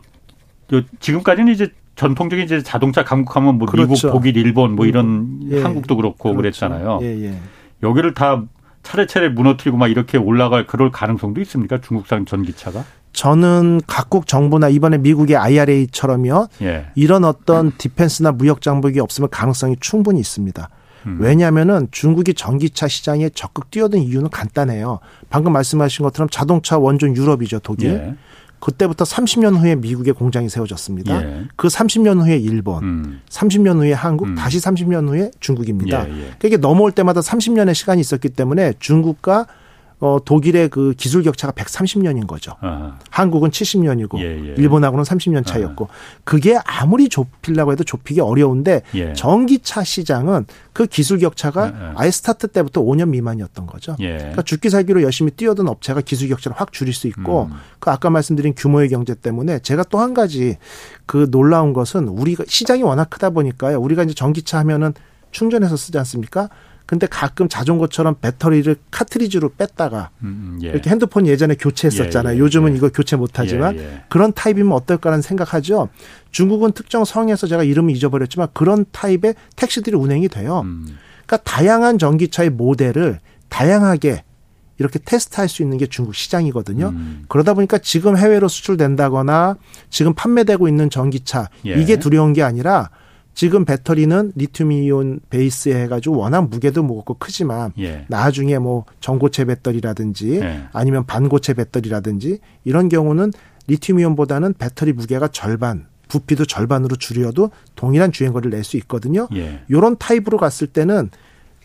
지금까지는 이제 전통적인 이제 자동차 강국하면 뭐 그렇죠. 미국, 독일, 일본 뭐 이런 예. 한국도 그렇고 그렇죠. 그랬잖아요. 예, 예. 여기를 다 차례차례 무너뜨리고 막 이렇게 올라갈 그럴 가능성도 있습니까? 중국산 전기차가? 저는 각국 정부나 이번에 미국의 IRA처럼요. 예. 이런 어떤 디펜스나 무역 장벽이 없으면 가능성이 충분히 있습니다. 음. 왜냐하면은 중국이 전기차 시장에 적극 뛰어든 이유는 간단해요. 방금 말씀하신 것처럼 자동차 원전 유럽이죠, 독일. 예. 그때부터 30년 후에 미국의 공장이 세워졌습니다. 예. 그 30년 후에 일본, 음. 30년 후에 한국, 음. 다시 30년 후에 중국입니다. 예, 예. 그러니까 이게 넘어올 때마다 30년의 시간이 있었기 때문에 중국과 어, 독일의 그 기술 격차가 130년인 거죠. 아하. 한국은 70년이고 예, 예. 일본하고는 30년 차이였고 아하. 그게 아무리 좁히려고 해도 좁히기 어려운데 예. 전기차 시장은 그 기술 격차가 예, 예. 아예 스타트 때부터 5년 미만이었던 거죠. 예. 그러니까 죽기 살기로 열심히 뛰어든 업체가 기술 격차를 확 줄일 수 있고 음. 그 아까 말씀드린 규모의 경제 때문에 제가 또 한 가지 그 놀라운 것은 우리가 시장이 워낙 크다 보니까요. 우리가 이제 전기차 하면은 충전해서 쓰지 않습니까? 근데 가끔 자전거처럼 배터리를 카트리지로 뺐다가 음, 음, 예. 이렇게 핸드폰 예전에 교체했었잖아요. 예, 예, 요즘은 예. 이거 교체 못하지만 예, 예. 그런 타입이면 어떨까라는 생각하죠. 중국은 특정 성에서 제가 이름을 잊어버렸지만 그런 타입의 택시들이 운행이 돼요. 음. 그러니까 다양한 전기차의 모델을 다양하게 이렇게 테스트할 수 있는 게 중국 시장이거든요. 음. 그러다 보니까 지금 해외로 수출된다거나 지금 판매되고 있는 전기차 이게 두려운 게 아니라 지금 배터리는 리튬이온 베이스에 해가지고 워낙 무게도 무겁고 크지만 예. 나중에 뭐 전고체 배터리라든지 예. 아니면 반고체 배터리라든지 이런 경우는 리튬이온보다는 배터리 무게가 절반 부피도 절반으로 줄여도 동일한 주행거리를 낼 수 있거든요. 예. 이런 타입으로 갔을 때는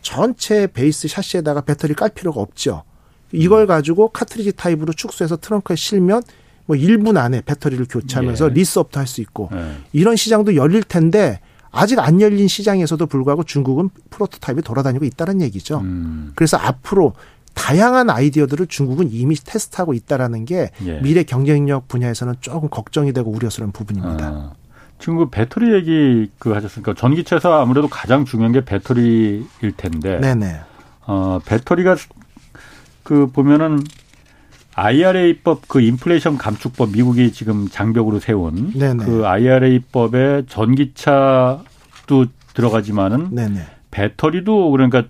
전체 베이스 샤시에다가 배터리 깔 필요가 없죠. 이걸 음. 가지고 카트리지 타입으로 축소해서 트렁크에 실면 뭐 1분 안에 배터리를 교체하면서 예. 리스업도 할 수 있고 예. 이런 시장도 열릴 텐데 아직 안 열린 시장에서도 불구하고 중국은 프로토타입이 돌아다니고 있다는 얘기죠. 음. 그래서 앞으로 다양한 아이디어들을 중국은 이미 테스트하고 있다라는 게 예. 미래 경쟁력 분야에서는 조금 걱정이 되고 우려스러운 부분입니다. 아, 지금 그 배터리 얘기 그 하셨으니까 전기차에서 아무래도 가장 중요한 게 배터리일 텐데. 네네. 어, 배터리가 그 보면은 IRA법 그 인플레이션 감축법 미국이 지금 장벽으로 세운 네네. 그 IRA법에 전기차도 들어가지만은 네네. 배터리도 그러니까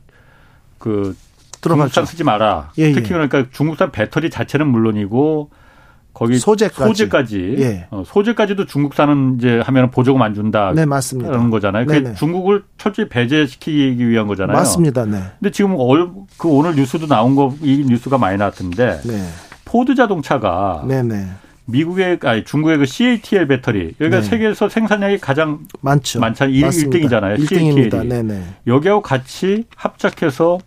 그 중국산 쓰지 마라. 예, 예. 특히 그러니까 중국산 배터리 자체는 물론이고 거기 소재까지, 소재까지, 예. 어, 소재까지도 중국산은 이제 하면 보조금 안 준다. 네, 맞습니다. 그런 거잖아요. 그 중국을 철저히 배제시키기 위한 거잖아요. 맞습니다. 네. 근데 지금 그 오늘 뉴스도 나온 거 이 뉴스가 많이 나왔던데 네. 포드 자동차가 네네. 미국의 아니 중국의 그 CATL 배터리 여기가 네. 세계에서 생산량이 가장 많죠. 많잖아요. 1등이잖아요. 1등입니다. 네네. 여기하고 같이 합작해서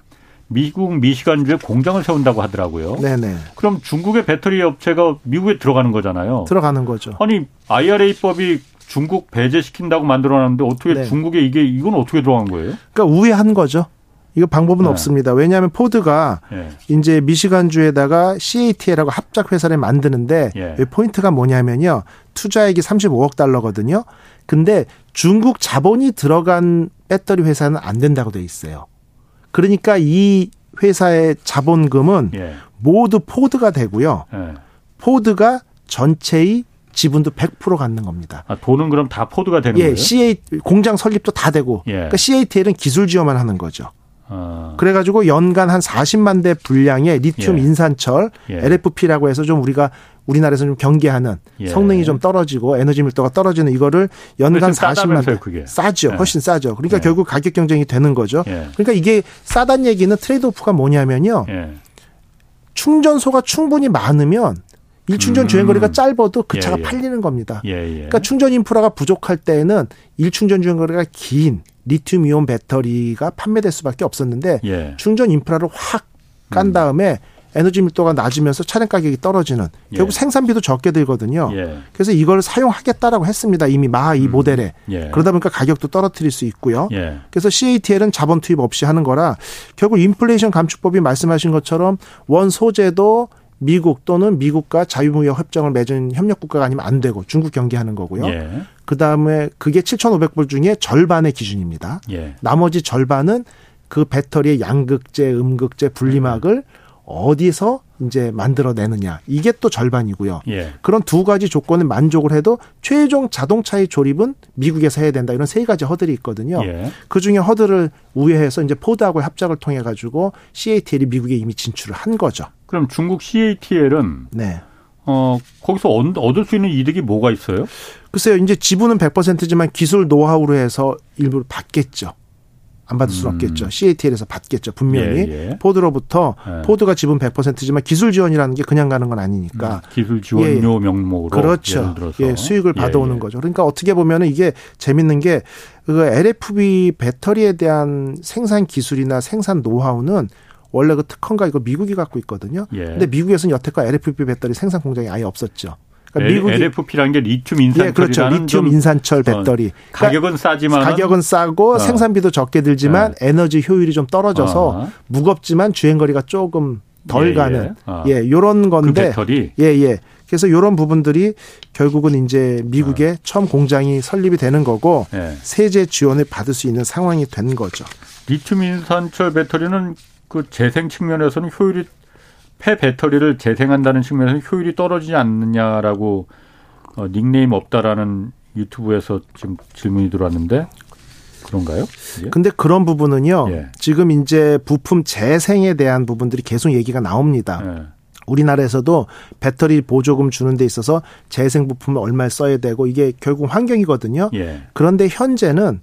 미국 미시간주에 공장을 세운다고 하더라고요. 네네. 그럼 중국의 배터리 업체가 미국에 들어가는 거잖아요. 들어가는 거죠. 아니 IRA법이 중국 배제시킨다고 만들어놨는데 어떻게 네. 중국에 이게 이건 어떻게 들어간 거예요? 그러니까 우회한 거죠. 이거 방법은 네. 없습니다. 왜냐하면 포드가 네. 이제 미시간주에다가 CATL하고 합작 회사를 만드는데 예. 포인트가 뭐냐면요. 투자액이 35억 달러거든요. 근데 중국 자본이 들어간 배터리 회사는 안 된다고 돼 있어요. 그러니까 이 회사의 자본금은 예. 모두 포드가 되고요. 예. 포드가 전체의 지분도 100% 갖는 겁니다. 아, 돈은 그럼 다 포드가 되는 예, 거예요? CA 공장 설립도 다 되고. 예. 그러니까 CATL은 기술 지원만 하는 거죠. 아. 그래가지고 연간 한 40만 대 분량의 리튬 예. 인산철 예. LFP라고 해서 좀 우리가 우리나라에서 좀 경계하는 예. 성능이 좀 떨어지고 에너지 밀도가 떨어지는 이거를 연간 40만 대 그게. 싸죠. 예. 훨씬 싸죠. 그러니까 예. 결국 가격 경쟁이 되는 거죠. 예. 그러니까 이게 싸단 얘기는 trade-off가 뭐냐면요. 충전소가 충분히 많으면 일충전 음. 주행 거리가 짧아도 그 차가 팔리는 겁니다. 그러니까 충전 인프라가 부족할 때에는 일충전 주행 거리가 긴 리튬 이온 배터리가 판매될 수밖에 없었는데 예. 충전 인프라를 확깐 음. 다음에 에너지 밀도가 낮으면서 차량 가격이 떨어지는 예. 결국 생산비도 적게 들거든요. 예. 그래서 이걸 사용하겠다라고 했습니다. 이미 마하 이 음. 모델에 예. 그러다 보니까 가격도 떨어뜨릴 수 있고요. 예. 그래서 CATL은 자본 투입 없이 하는 거라 결국 인플레이션 감축법이 말씀하신 것처럼 원 소재도 미국 또는 미국과 자유무역 협정을 맺은 협력 국가가 아니면 안 되고 중국 경계하는 거고요. 예. 그 다음에 그게 7,500불 중에 절반의 기준입니다. 예. 나머지 절반은 그 배터리의 양극재, 음극재, 분리막을 음. 어디서 이제 만들어내느냐 이게 또 절반이고요. 예. 그런 두 가지 조건을 만족을 해도 최종 자동차의 조립은 미국에서 해야 된다 이런 세 가지 허들이 있거든요. 예. 그 중에 허들을 우회해서 이제 포드하고 합작을 통해 가지고 CATL이 미국에 이미 진출을 한 거죠. 그럼 중국 CATL은 네. 어 거기서 얻을 수 있는 이득이 뭐가 있어요? 글쎄요, 이제 지분은 100%지만 기술 노하우로 해서 일부를 받겠죠. 안 받을 수는 음. 없겠죠. CATL에서 받겠죠. 분명히 예, 예. 포드로부터 예. 포드가 지분 100%지만 기술 지원이라는 게 그냥 가는 건 아니니까 음, 기술 지원료 예, 예. 명목으로 그렇죠. 예, 수익을 예, 받아오는 거죠. 그러니까 어떻게 보면은 이게 재밌는 게 그 LFP 배터리에 대한 생산 기술이나 생산 노하우는 원래 그 특허인가 이거 미국이 갖고 있거든요. 근데 미국에서는 여태까지 LFP 배터리 생산 공장이 아예 없었죠. 그러니까 미국이 LFP라는 게 리튬 인산철 예, 그렇죠. 리튬 인산철 배터리. 어, 그러니까 가격은 싸지만 가격은 싸고 어. 생산비도 적게 들지만 네. 에너지 효율이 좀 떨어져서 어. 무겁지만 주행 거리가 조금 덜 예, 가는 예, 어. 예 요런 건데 그 예 예. 그래서 요런 부분들이 결국은 이제 미국에 어. 처음 공장이 설립이 되는 거고 예. 세제 지원을 받을 수 있는 상황이 된 거죠. 리튬 인산철 배터리는 그 재생 측면에서는 효율이 폐 배터리를 재생한다는 측면에서 효율이 떨어지지 않느냐라고 어, 닉네임 없다라는 유튜브에서 지금 질문이 들어왔는데 그런가요? 예? 근데 그런 부분은요. 예. 지금 이제 부품 재생에 대한 부분들이 계속 얘기가 나옵니다. 예. 우리나라에서도 배터리 보조금 주는 데 있어서 재생 부품을 얼마 써야 되고 이게 결국 환경이거든요. 예. 그런데 현재는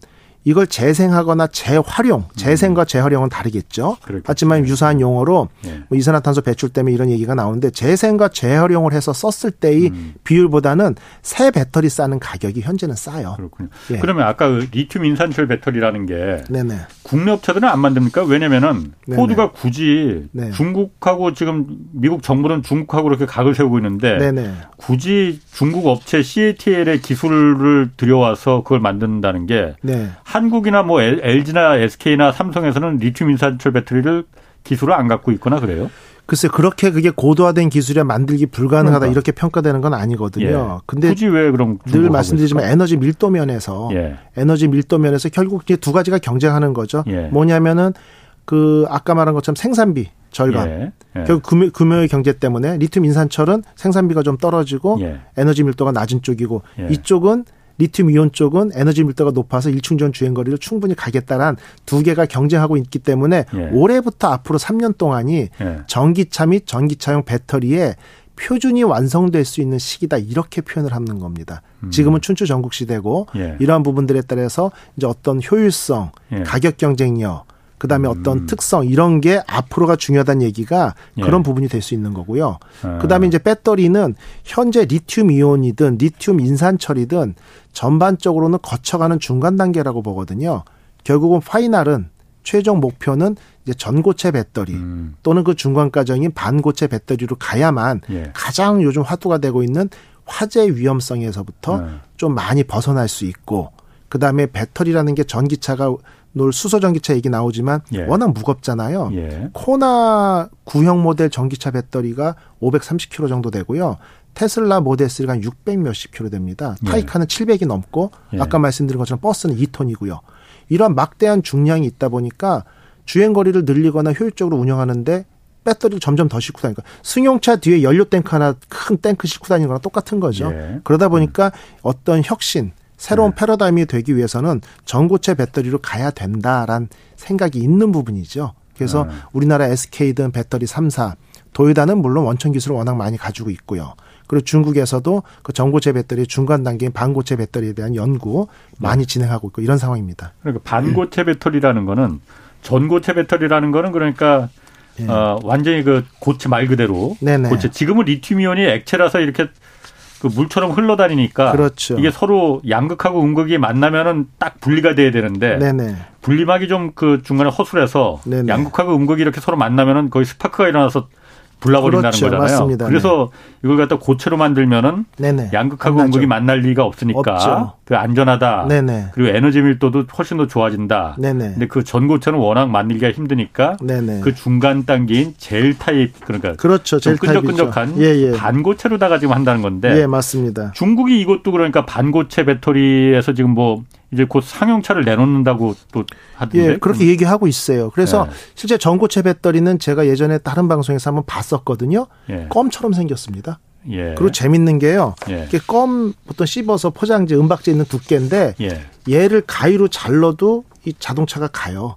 이걸 재생하거나 재활용, 재생과 재활용은 다르겠죠. 그렇겠죠. 하지만 유사한 용어로 예. 뭐 이산화탄소 배출 때문에 이런 얘기가 나오는데 재생과 재활용을 해서 썼을 때의 음. 비율보다는 새 배터리 싸는 가격이 현재는 싸요. 그렇군요. 예. 그러면 아까 그 리튬 인산철 배터리라는 게 네네. 국내 업체들은 안 만듭니까? 왜냐면은 포드가 굳이 네. 중국하고 지금 미국 정부는 중국하고 이렇게 각을 세우고 있는데 네네. 굳이 중국 업체 CATL의 기술을 들여와서 그걸 만든다는 게 네. 한국이나 뭐 LG나 SK나 삼성에서는 리튬 인산철 배터리를 기술을 안 갖고 있거나 그래요? 글쎄 그렇게 그게 고도화된 기술에 만들기 불가능하다 그러니까. 이렇게 평가되는 건 아니거든요. 예. 근데 굳이 왜 그럼 늘 말씀드리지만 있을까? 에너지 밀도 면에서 예. 에너지 밀도 면에서 결국 이제 두 가지가 경쟁하는 거죠. 예. 뭐냐면은 그 아까 말한 것처럼 생산비 절반. 예. 예. 결국 금요, 금요의 경제 때문에 리튬 인산철은 생산비가 좀 떨어지고 예. 에너지 밀도가 낮은 쪽이고 이쪽은 리튬 이온 쪽은 에너지 밀도가 높아서 일충전 주행 거리를 충분히 가겠다란 두 개가 경쟁하고 있기 때문에 예. 올해부터 앞으로 3년 동안이 예. 전기차 및 전기차용 배터리에 표준이 완성될 수 있는 시기다 이렇게 표현을 하는 겁니다. 음. 지금은 춘추 전국 시대고 예. 이러한 부분들에 따라서 이제 어떤 효율성, 예. 가격 경쟁력, 그다음에 음. 어떤 특성 이런 게 앞으로가 중요하다는 얘기가 예. 그런 부분이 될 수 있는 거고요. 아. 그다음에 이제 배터리는 현재 리튬 이온이든 리튬 인산철이든 전반적으로는 거쳐가는 중간 단계라고 보거든요. 결국은 파이널은 최종 목표는 이제 전고체 배터리 음. 또는 그 중간 과정인 반고체 배터리로 가야만 예. 가장 요즘 화두가 되고 있는 화재 위험성에서부터 네. 좀 많이 벗어날 수 있고 그다음에 배터리라는 게 전기차가 놀 수소 전기차 얘기 나오지만 예. 워낙 무겁잖아요. 예. 코나 구형 모델 전기차 배터리가 530kg 정도 되고요. 테슬라 모델 3가 한 600 몇십 킬로 됩니다. 예. 타이카는 700이 넘고 예. 아까 말씀드린 것처럼 버스는 2톤이고요. 이런 막대한 중량이 있다 보니까 주행 거리를 늘리거나 효율적으로 운영하는데 배터리를 점점 더 싣고 다니까 승용차 뒤에 연료 탱크 하나 큰 탱크 싣고 다니는 거랑 똑같은 거죠. 예. 그러다 보니까 음. 어떤 혁신 새로운 네. 패러다임이 되기 위해서는 전고체 배터리로 가야 된다란 생각이 있는 부분이죠. 그래서 네. 우리나라 SK든 배터리 3사, 도요다는 물론 원천 기술을 워낙 많이 가지고 있고요. 그리고 중국에서도 그 전고체 배터리 중간 단계인 반고체 배터리에 대한 연구 많이 네. 진행하고 있고 이런 상황입니다. 그러니까 반고체 배터리라는 거는 전고체 배터리라는 거는 그러니까 예. 어, 완전히 그 고체 말 그대로 네네. 고체 지금은 리튬이온이 액체라서 이렇게 그 물처럼 흘러다니니까 그렇죠. 이게 서로 양극하고 음극이 만나면은 딱 분리가 돼야 되는데 네네. 분리막이 좀 그 중간에 허술해서 네네. 양극하고 음극이 이렇게 서로 만나면은 거의 스파크가 일어나서 불나버린다는 그렇죠. 거잖아요. 맞습니다. 그래서 네. 이걸 갖다 고체로 만들면은 네네. 양극하고 음극이 만날 리가 없으니까. 그 안전하다. 네네. 그리고 에너지 밀도도 훨씬 더 좋아진다. 네네. 근데 그 전고체는 워낙 만들기가 힘드니까 네네. 그 중간 단계인 젤 타입 그러니까 그렇죠. 젤 끈적끈적한 예, 예. 반고체로다가 지금 한다는 건데. 예, 맞습니다. 중국이 이것도 그러니까 반고체 배터리에서 지금 뭐 이제 곧 상용차를 내놓는다고 또 하던데. 예, 그렇게 얘기하고 있어요. 그래서 예. 실제 전고체 배터리는 제가 예전에 다른 방송에서 한번 봤었거든요. 예. 껌처럼 생겼습니다. 예. 그리고 재밌는 게요. 예. 이게 껌 보통 씹어서 포장지 은박지 있는 두께인데 예. 얘를 가위로 잘라도 이 자동차가 가요.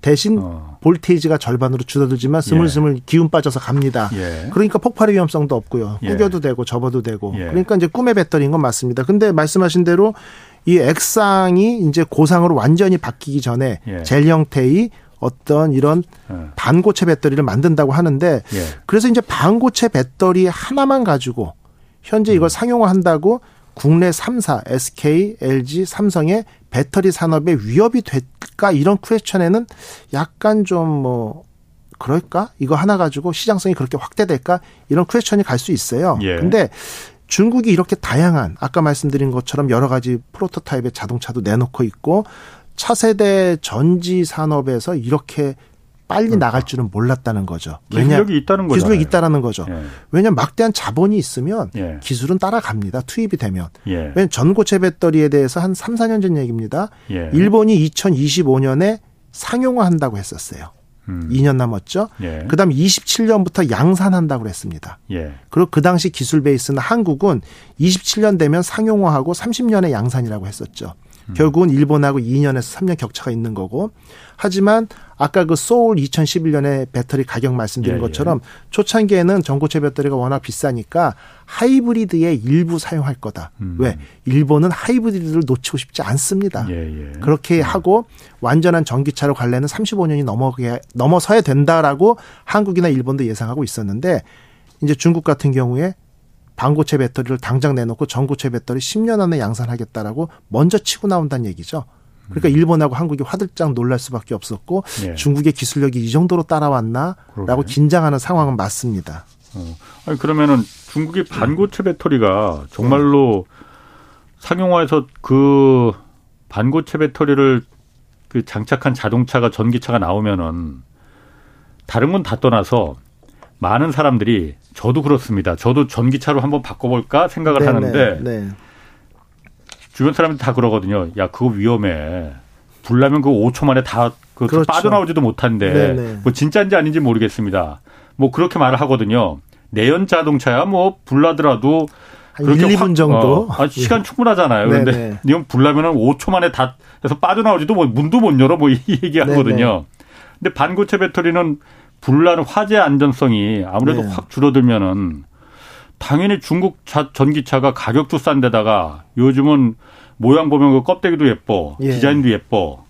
대신 어. 볼테이지가 절반으로 줄어들지만 스물스물 예. 기운 빠져서 갑니다. 예. 그러니까 폭발의 위험성도 없고요. 예. 구겨도 되고 접어도 되고. 예. 그러니까 이제 꿈의 배터리인 건 맞습니다. 근데 말씀하신 대로 이 액상이 이제 고상으로 완전히 바뀌기 전에 예. 젤 형태의 어떤 이런 예. 반고체 배터리를 만든다고 하는데 그래서 이제 반고체 배터리 하나만 가지고 현재 이걸 음. 상용화한다고 국내 3사 SK, LG, 삼성의 배터리 산업에 위협이 될까 이런 퀘스천에는 약간 좀 뭐 그럴까? 이거 하나 가지고 시장성이 그렇게 확대될까? 이런 퀘스천이 갈 수 있어요. 예. 근데 중국이 이렇게 다양한 아까 말씀드린 것처럼 여러 가지 프로토타입의 자동차도 내놓고 있고 차세대 전지 산업에서 이렇게 빨리 그러니까. 나갈 줄은 몰랐다는 거죠. 기술력이 있다는 거죠. 기술력이 있다라는 거죠. 예. 왜냐하면 막대한 자본이 있으면 예. 기술은 따라갑니다. 투입이 되면. 예. 왜냐하면 전고체 배터리에 대해서 한 3, 4년 전 얘기입니다. 예. 일본이 2025년에 상용화한다고 했었어요. 음. 2년 남았죠. 예. 그다음 27년부터 양산한다고 그랬습니다. 예. 그리고 그 당시 기술 베이스는 한국은 27년 되면 상용화하고 30년에 양산이라고 했었죠. 음. 결국은 일본하고 2년에서 3년 격차가 있는 거고 하지만 아까 그 소울 2011년에 배터리 가격 말씀드린 예, 예. 것처럼 예. 초창기에는 전고체 배터리가 워낙 비싸니까 하이브리드에 일부 사용할 거다. 음. 왜? 일본은 하이브리드를 놓치고 싶지 않습니다. 예, 예. 그렇게 음. 하고 완전한 전기차로 갈래는 35년이 넘어게 넘어서야 된다라고 한국이나 일본도 예상하고 있었는데 이제 중국 같은 경우에 반고체 배터리를 당장 내놓고 전고체 배터리 10년 안에 양산하겠다라고 먼저 치고 나온다는 얘기죠. 그러니까 일본하고 한국이 화들짝 놀랄 수밖에 없었고 네. 중국의 기술력이 이 정도로 따라왔나라고. 긴장하는 상황은 맞습니다. 어. 아니 그러면은 중국이 반고체 배터리가 정말로 상용화해서 그 반고체 배터리를 그 장착한 자동차가 전기차가 나오면은 다른 건 다 떠나서 많은 사람들이 저도 그렇습니다. 저도 전기차로 한번 바꿔볼까 생각을 네네, 하는데 네. 주변 사람들이 다 그러거든요. 야, 그거 위험해. 불나면 그 5초 만에 다그 그렇죠. 빠져나오지도 못한데 네네. 뭐 진짜인지 아닌지 모르겠습니다. 뭐 그렇게 말을 하거든요. 내연 자동차야 뭐 불나더라도 그렇게 1, 2분 정도 어, 아, 시간 예. 충분하잖아요. 네네. 근데 이건 불나면은 5초 만에 다 해서 빠져나오지도 뭐 문도 못 열어 뭐 이 얘기하거든요. 근데 반고체 배터리는 불나는 화재 안전성이 아무래도 네. 확 줄어들면은 당연히 중국 차, 전기차가 가격도 싼 데다가 요즘은 모양 보면 그 껍데기도 예뻐, 예. 디자인도 예뻐.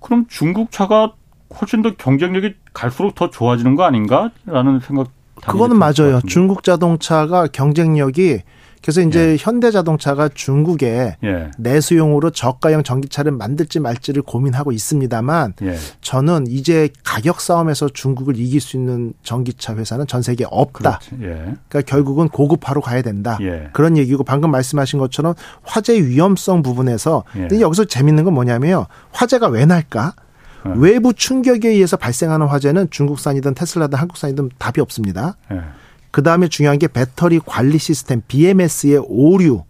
그럼 중국 차가 훨씬 더 경쟁력이 갈수록 더 좋아지는 거 아닌가라는 생각. 그거는 맞아요. 중국 자동차가 경쟁력이 그래서 이제 예. 현대자동차가 중국에 예. 내수용으로 저가형 전기차를 만들지 말지를 고민하고 있습니다만 예. 저는 이제 가격 싸움에서 중국을 이길 수 있는 전기차 회사는 전 세계에 없다. 예. 그러니까 결국은 고급화로 가야 된다. 예. 그런 얘기고 방금 말씀하신 것처럼 화재 위험성 부분에서 예. 근데 여기서 재밌는 건 뭐냐면요. 화재가 왜 날까? 외부 충격에 의해서 발생하는 화재는 중국산이든 테슬라든 한국산이든 답이 없습니다. 그 다음에 중요한 게 배터리 관리 시스템 BMS의 오류.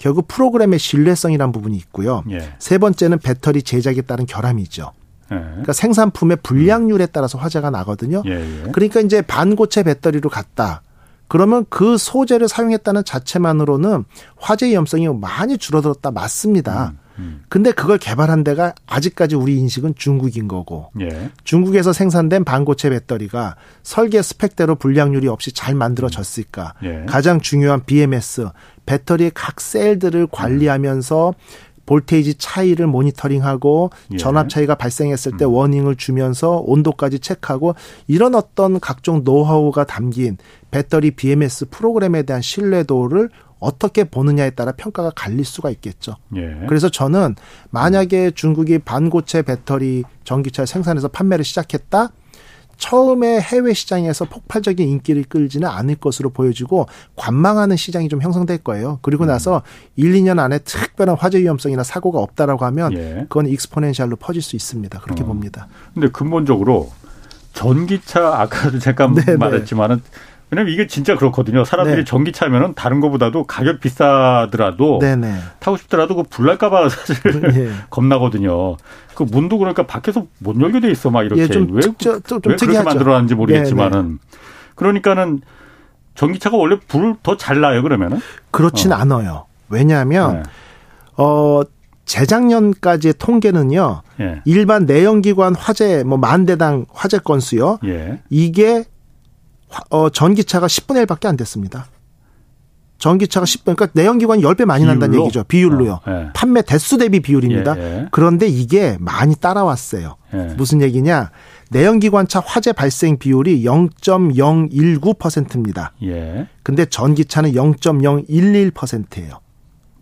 결국 프로그램의 신뢰성이란 부분이 있고요. 예. 세 번째는 배터리 제작에 따른 결함이죠. 예. 그러니까 생산품의 불량률에 따라서 화재가 나거든요. 예, 예. 그러니까 이제 반고체 배터리로 갔다. 그러면 그 소재를 사용했다는 자체만으로는 화재 위험성이 많이 줄어들었다 맞습니다. 음. 근데 그걸 개발한 데가 아직까지 우리 인식은 중국인 거고 예. 중국에서 생산된 반고체 배터리가 설계 스펙대로 불량률이 없이 잘 만들어졌을까? 예. 가장 중요한 BMS 배터리의 각 셀들을 관리하면서 볼테이지 차이를 모니터링하고 예. 전압 차이가 발생했을 때 음. 워닝을 주면서 온도까지 체크하고 이런 어떤 각종 노하우가 담긴 배터리 BMS 프로그램에 대한 신뢰도를 어떻게 보느냐에 따라 평가가 갈릴 수가 있겠죠. 예. 그래서 저는 만약에 중국이 반고체 배터리 전기차 생산해서 판매를 시작했다. 처음에 해외 시장에서 폭발적인 인기를 끌지는 않을 것으로 보여지고 관망하는 시장이 좀 형성될 거예요. 그리고 나서 음. 1, 2년 안에 특별한 화재 위험성이나 사고가 없다라고 하면 예. 그건 익스포넨셜로 퍼질 수 있습니다. 그렇게 어. 봅니다. 근데 근본적으로 전기차 아까도 잠깐 네네. 말했지만은 왜냐면 이게 진짜 그렇거든요. 사람들이 네. 전기차면은 다른 거보다도 가격 비싸더라도 네네. 타고 싶더라도 그 불날까봐 사실 네. 겁나거든요. 그 문도 그러니까 밖에서 못 열게 돼 있어 막 이렇게 예, 좀 왜, 특저, 좀, 왜 그렇게 만들어놨는지 모르겠지만은 네네. 그러니까는 전기차가 원래 불을 더 잘 나요 그러면은 그렇진 어. 않아요. 왜냐하면 네. 어. 재작년까지의 통계는요. 예. 일반 내연기관 화재 뭐 만 대당 화재 건수요. 예. 이게 어, 전기차가 10분의 1밖에 안 됐습니다. 전기차가 10분, 그러니까 내연기관이 10배 많이 비율로? 난다는 얘기죠. 비율로요. 어, 예. 판매 대수 대비 비율입니다. 예, 예. 그런데 이게 많이 따라왔어요. 예. 무슨 얘기냐. 내연기관차 화재 발생 비율이 0.019%입니다. 예. 근데 전기차는 0.011%예요.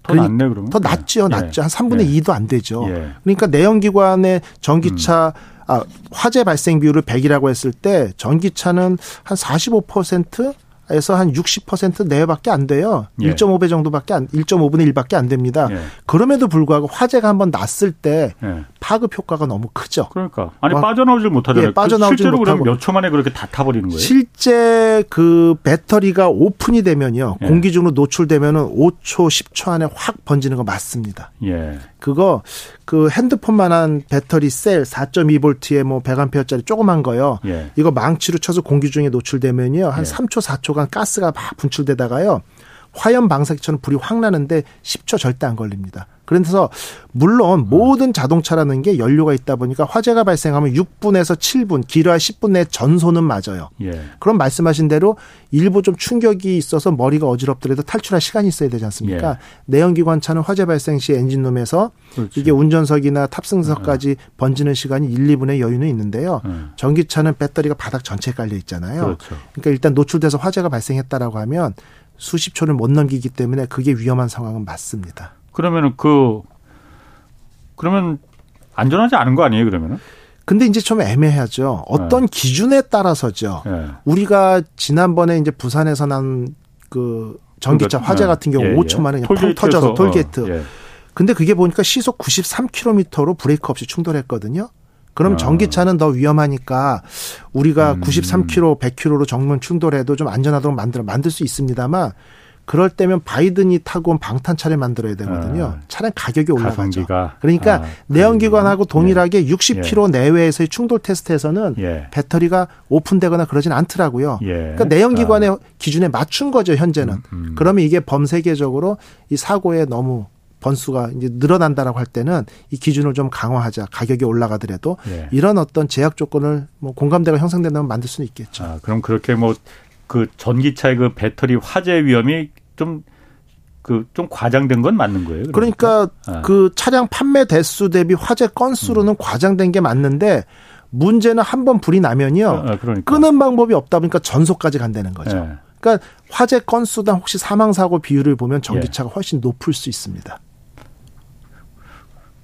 더 낫네 그러면. 더 낫죠. 예. 낫죠. 한 3분의 2도 안 되죠. 그러니까 내연기관의 전기차 음. 아, 화재 발생 비율을 100이라고 했을 때 전기차는 한 45%? 에서 한 60% 내외밖에 안 돼요. 예. 1.5배 정도밖에 안 1.5분의 1밖에 안 됩니다. 예. 그럼에도 불구하고 화재가 한번 났을 때 예. 파급 효과가 너무 크죠. 그러니까 아니 와, 빠져나오질 못하잖아요. 예, 빠져나오질 실제로 못하고. 그럼 몇 초 만에 그렇게 다 타버리는 거예요? 실제 그 배터리가 오픈이 되면요. 예. 공기 중으로 노출되면은 5초, 10초 안에 확 번지는 거 맞습니다. 예. 그거 그 핸드폰만한 배터리 셀 4.2볼트에 뭐 100암페어짜리 조그만 거요. 예. 이거 망치로 쳐서 공기 중에 노출되면요. 한 예. 3초, 4초간 가스가 막 분출되다가요. 화염 방사기처럼 불이 확 나는데 10초 절대 안 걸립니다. 그래서 물론 모든 자동차라는 게 연료가 있다 보니까 화재가 발생하면 6분에서 7분, 길어야 10분 내 전소는 맞아요. 예. 그럼 말씀하신 대로 일부 좀 충격이 있어서 머리가 어지럽더라도 탈출할 시간이 있어야 되지 않습니까? 예. 내연기관차는 화재 발생 시 엔진룸에서 그렇지. 이게 운전석이나 탑승석까지 예. 번지는 시간이 1, 2분의 여유는 있는데요. 예. 전기차는 배터리가 바닥 전체에 깔려 있잖아요. 그렇죠. 그러니까 일단 노출돼서 화재가 발생했다라고 하면 수십 초를 못 넘기기 때문에 그게 위험한 상황은 맞습니다. 그러면은 그 그러면 안전하지 않은 거 아니에요? 그러면은? 근데 이제 좀 애매하죠. 어떤 네. 기준에 따라서죠. 네. 우리가 지난번에 이제 부산에서 난 그 전기차 그러니까, 화재 같은 경우 예, 5초 예. 만에 그냥 펑 터져서 톨게이트. 어, 예. 근데 그게 보니까 시속 93km로 브레이크 없이 충돌했거든요. 그럼 아. 전기차는 더 위험하니까 우리가 음. 93km, 100km로 정면 충돌해도 좀 안전하도록 만들어 만들 수 있습니다만 그럴 때면 바이든이 타고 온 방탄차를 만들어야 되거든요. 아, 차량 가격이 올라가죠. 가성비가. 그러니까 아, 내연기관하고 동일하게 예. 60km 예. 내외에서의 충돌 테스트에서는 예. 배터리가 오픈되거나 그러진 않더라고요. 예. 그러니까 내연기관의 아. 기준에 맞춘 거죠, 현재는. 음, 음. 그러면 이게 범세계적으로 이 사고에 너무 번수가 이제 늘어난다라고 할 때는 이 기준을 좀 강화하자. 가격이 올라가더라도 예. 이런 어떤 제약 조건을 뭐 공감대가 형성된다면 만들 수는 있겠죠. 아, 그럼 그렇게 뭐그 전기차의 그 배터리 화재 위험이 좀 그좀 과장된 건 맞는 거예요. 그러니까, 그러니까 아. 그 차량 판매 대수 대비 화재 건수로는 음. 과장된 게 맞는데 문제는 한 번 불이 나면요. 아, 그러니까. 끄는 방법이 없다 보니까 전소까지 간다는 거죠. 네. 그러니까 화재 건수당 혹시 사망 사고 비율을 보면 전기차가 예. 훨씬 높을 수 있습니다.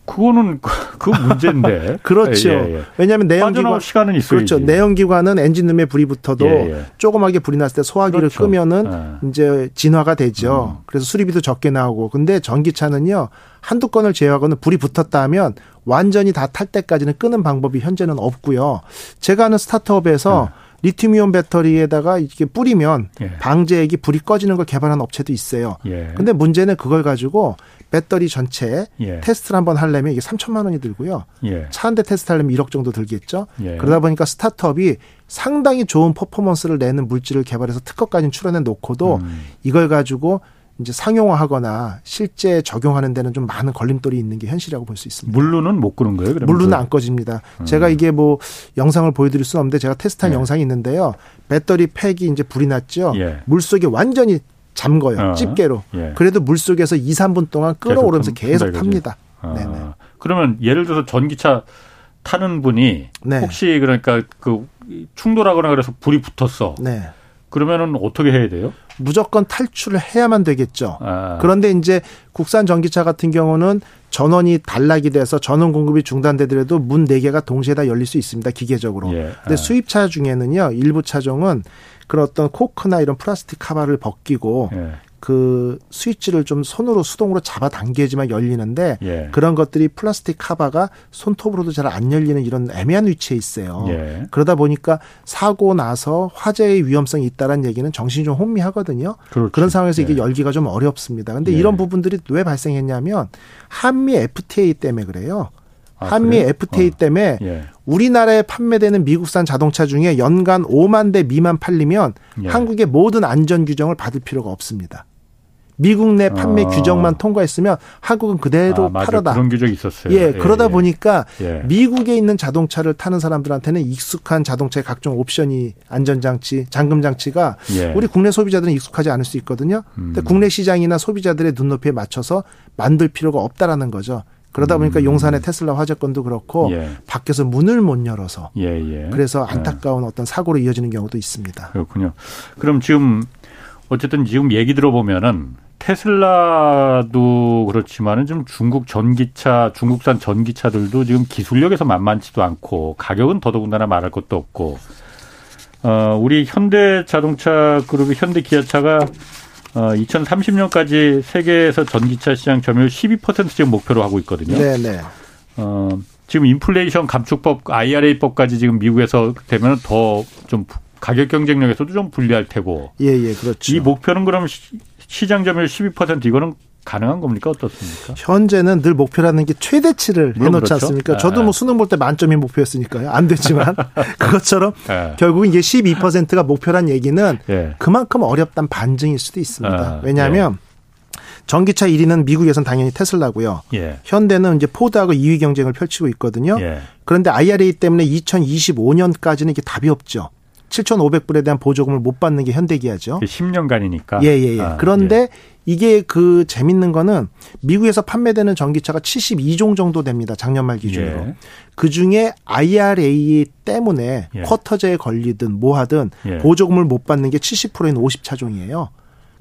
그거는 그, 그 문제인데. 그렇죠. 예, 예. 왜냐하면 내연기관 시간은 있어야지. 그렇죠. 내연기관은 엔진룸에 불이 붙어도 예, 예. 조그맣게 불이 났을 때 소화기를 그렇죠. 끄면은 예. 이제 진화가 되죠. 음. 그래서 수리비도 적게 나오고. 근데 전기차는요 한두 건을 제외하고는 불이 붙었다 하면 완전히 다 탈 때까지는 끄는 방법이 현재는 없고요. 제가 아는 스타트업에서 네. 리튬이온 배터리에다가 이게 뿌리면 예. 방제액이 불이 꺼지는 걸 개발한 업체도 있어요. 예. 근데 문제는 그걸 가지고 배터리 전체 예. 테스트를 한번 하려면 이게 3천만 원이 들고요. 예. 차한 대 테스트 하려면 1억 정도 들겠죠. 예. 그러다 보니까 스타트업이 상당히 좋은 퍼포먼스를 내는 물질을 개발해서 특허까지 출원해 놓고도 음. 이걸 가지고 이제 상용화하거나 실제 적용하는 데는 좀 많은 걸림돌이 있는 게 현실이라고 볼 수 있습니다. 물로는 못 끄는 거예요? 그러면 물로는 안 꺼집니다. 음. 제가 이게 뭐 영상을 보여드릴 수는 없는데 제가 테스트한 네. 영상이 있는데요. 배터리 팩이 이제 불이 났죠. 예. 물 속에 완전히 잠궈요. 어. 집게로. 예. 그래도 물 속에서 2, 3분 동안 끓어오르면서 계속, 계속 탑니다. 아. 네네. 그러면 예를 들어서 전기차 타는 분이 네. 혹시 그러니까 그 충돌하거나 그래서 불이 붙었어. 네. 그러면은 어떻게 해야 돼요? 무조건 탈출을 해야만 되겠죠. 아. 그런데 이제 국산 전기차 같은 경우는 전원이 단락이 돼서 전원 공급이 중단되더라도 문 4개가 동시에 다 열릴 수 있습니다. 기계적으로. 예. 근데 아. 수입차 중에는요. 일부 차종은 그런 어떤 코크나 이런 플라스틱 카바를 벗기고 예. 그 스위치를 좀 손으로 수동으로 잡아 당겨야지만 열리는데 예. 그런 것들이 플라스틱 카바가 손톱으로도 잘 안 열리는 이런 애매한 위치에 있어요. 예. 그러다 보니까 사고 나서 화재의 위험성이 있다는 얘기는 정신이 좀 혼미하거든요. 그렇지. 그런 상황에서 이게 예. 열기가 좀 어렵습니다. 근데 예. 이런 부분들이 왜 발생했냐면 한미 FTA 때문에 그래요. 아, 한미 그래 FTA 어. 때문에 예. 우리나라에 판매되는 미국산 자동차 중에 연간 5만 대 미만 팔리면 예. 한국의 모든 안전 규정을 받을 필요가 없습니다. 미국 내 판매 어. 규정만 통과했으면 한국은 그대로 아, 팔아다. 그런 규정이 있었어요. 예, 예 그러다 예. 보니까 예. 미국에 있는 자동차를 타는 사람들한테는 익숙한 자동차의 각종 옵션이 안전장치, 잠금장치가 예. 우리 국내 소비자들은 익숙하지 않을 수 있거든요. 음. 근데 국내 시장이나 소비자들의 눈높이에 맞춰서 만들 필요가 없다라는 거죠. 그러다 보니까 음. 용산의 테슬라 화재건도 그렇고 예. 밖에서 문을 못 열어서 예, 예. 그래서 안타까운 어떤 사고로 이어지는 경우도 있습니다. 그렇군요. 그럼 지금 어쨌든 지금 얘기 들어보면은 테슬라도 그렇지만은 좀 중국 전기차, 중국산 전기차들도 지금 기술력에서 만만치도 않고 가격은 더더군다나 말할 것도 없고 어 우리 현대 자동차 그룹이 현대 기아차가 어, 2030년까지 세계에서 전기차 시장 점유율 12% 지금 목표로 하고 있거든요. 네, 네. 어, 지금 인플레이션 감축법 IRA법까지 지금 미국에서 되면 더 좀 가격 경쟁력에서도 좀 불리할 테고. 예, 예, 그렇죠. 이 목표는 그럼 시장 점유율 12% 이거는 가능한 겁니까 어떻습니까? 현재는 늘 목표라는 게 최대치를 해놓지 그렇죠. 않습니까? 저도 뭐 아. 수능 볼 때 만점이 목표였으니까요. 안 됐지만 그것처럼 네. 결국 이게 12%가 목표란 얘기는 네. 그만큼 어렵단 반증일 수도 있습니다. 아, 왜냐하면 네. 전기차 1위는 미국에선 당연히 테슬라고요. 예. 현대는 이제 포드하고 2위 경쟁을 펼치고 있거든요. 예. 그런데 IRA 때문에 2025년까지는 이게 답이 없죠. 7,500불에 대한 보조금을 못 받는 게 현대기아죠. 10년간이니까. 예, 예, 예. 아, 그런데 예. 이게 그 재밌는 거는 미국에서 판매되는 전기차가 72종 정도 됩니다. 작년 말 기준으로. 예. 그 중에 IRA 때문에 예. 쿼터제에 걸리든 뭐 하든 예. 보조금을 못 받는 게 70%인 50차종이에요.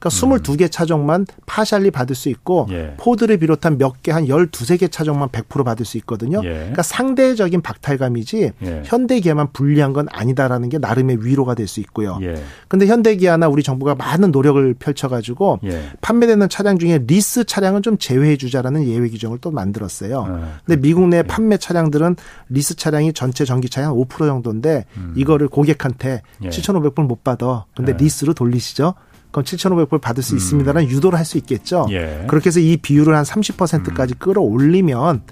그러니까 음. 22개 차종만 partially 받을 수 있고 예. 포드를 비롯한 몇 개 한 12, 개 차종만 100% 받을 수 있거든요. 예. 그러니까 상대적인 박탈감이지 예. 현대기아만 불리한 건 아니다라는 게 나름의 위로가 될 수 있고요. 예. 근데 현대기아나 우리 정부가 많은 노력을 펼쳐 가지고 예. 판매되는 차량 중에 리스 차량은 좀 제외해 주자라는 예외 규정을 또 만들었어요. 아, 근데 미국 내 예. 판매 차량들은 리스 차량이 전체 전기차의 한5% 정도인데 음. 이거를 고객한테 예. 7,500불 못 받아. 근데 리스로 돌리시죠. 그럼 7,500불 받을 수 음. 있습니다라는 유도를 할 수 있겠죠. 예. 그렇게 해서 이 비율을 한 30%까지 음. 끌어올리면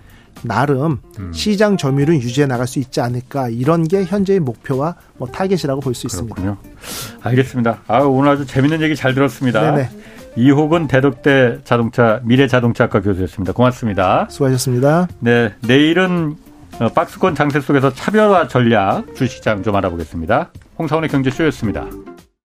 나름 음. 시장 점유율은 유지해 나갈 수 있지 않을까 이런 게 현재의 목표와 뭐 타겟이라고 볼 수 있습니다. 알겠습니다. 아 오늘 아주 재밌는 얘기 잘 들었습니다. 네네. 이호근 대덕대 자동차 미래 자동차학과 교수였습니다. 고맙습니다. 수고하셨습니다. 네, 내일은 어, 박스권 장세 속에서 차별화 전략 주시장 좀 알아보겠습니다. 홍사원의 경제쇼였습니다.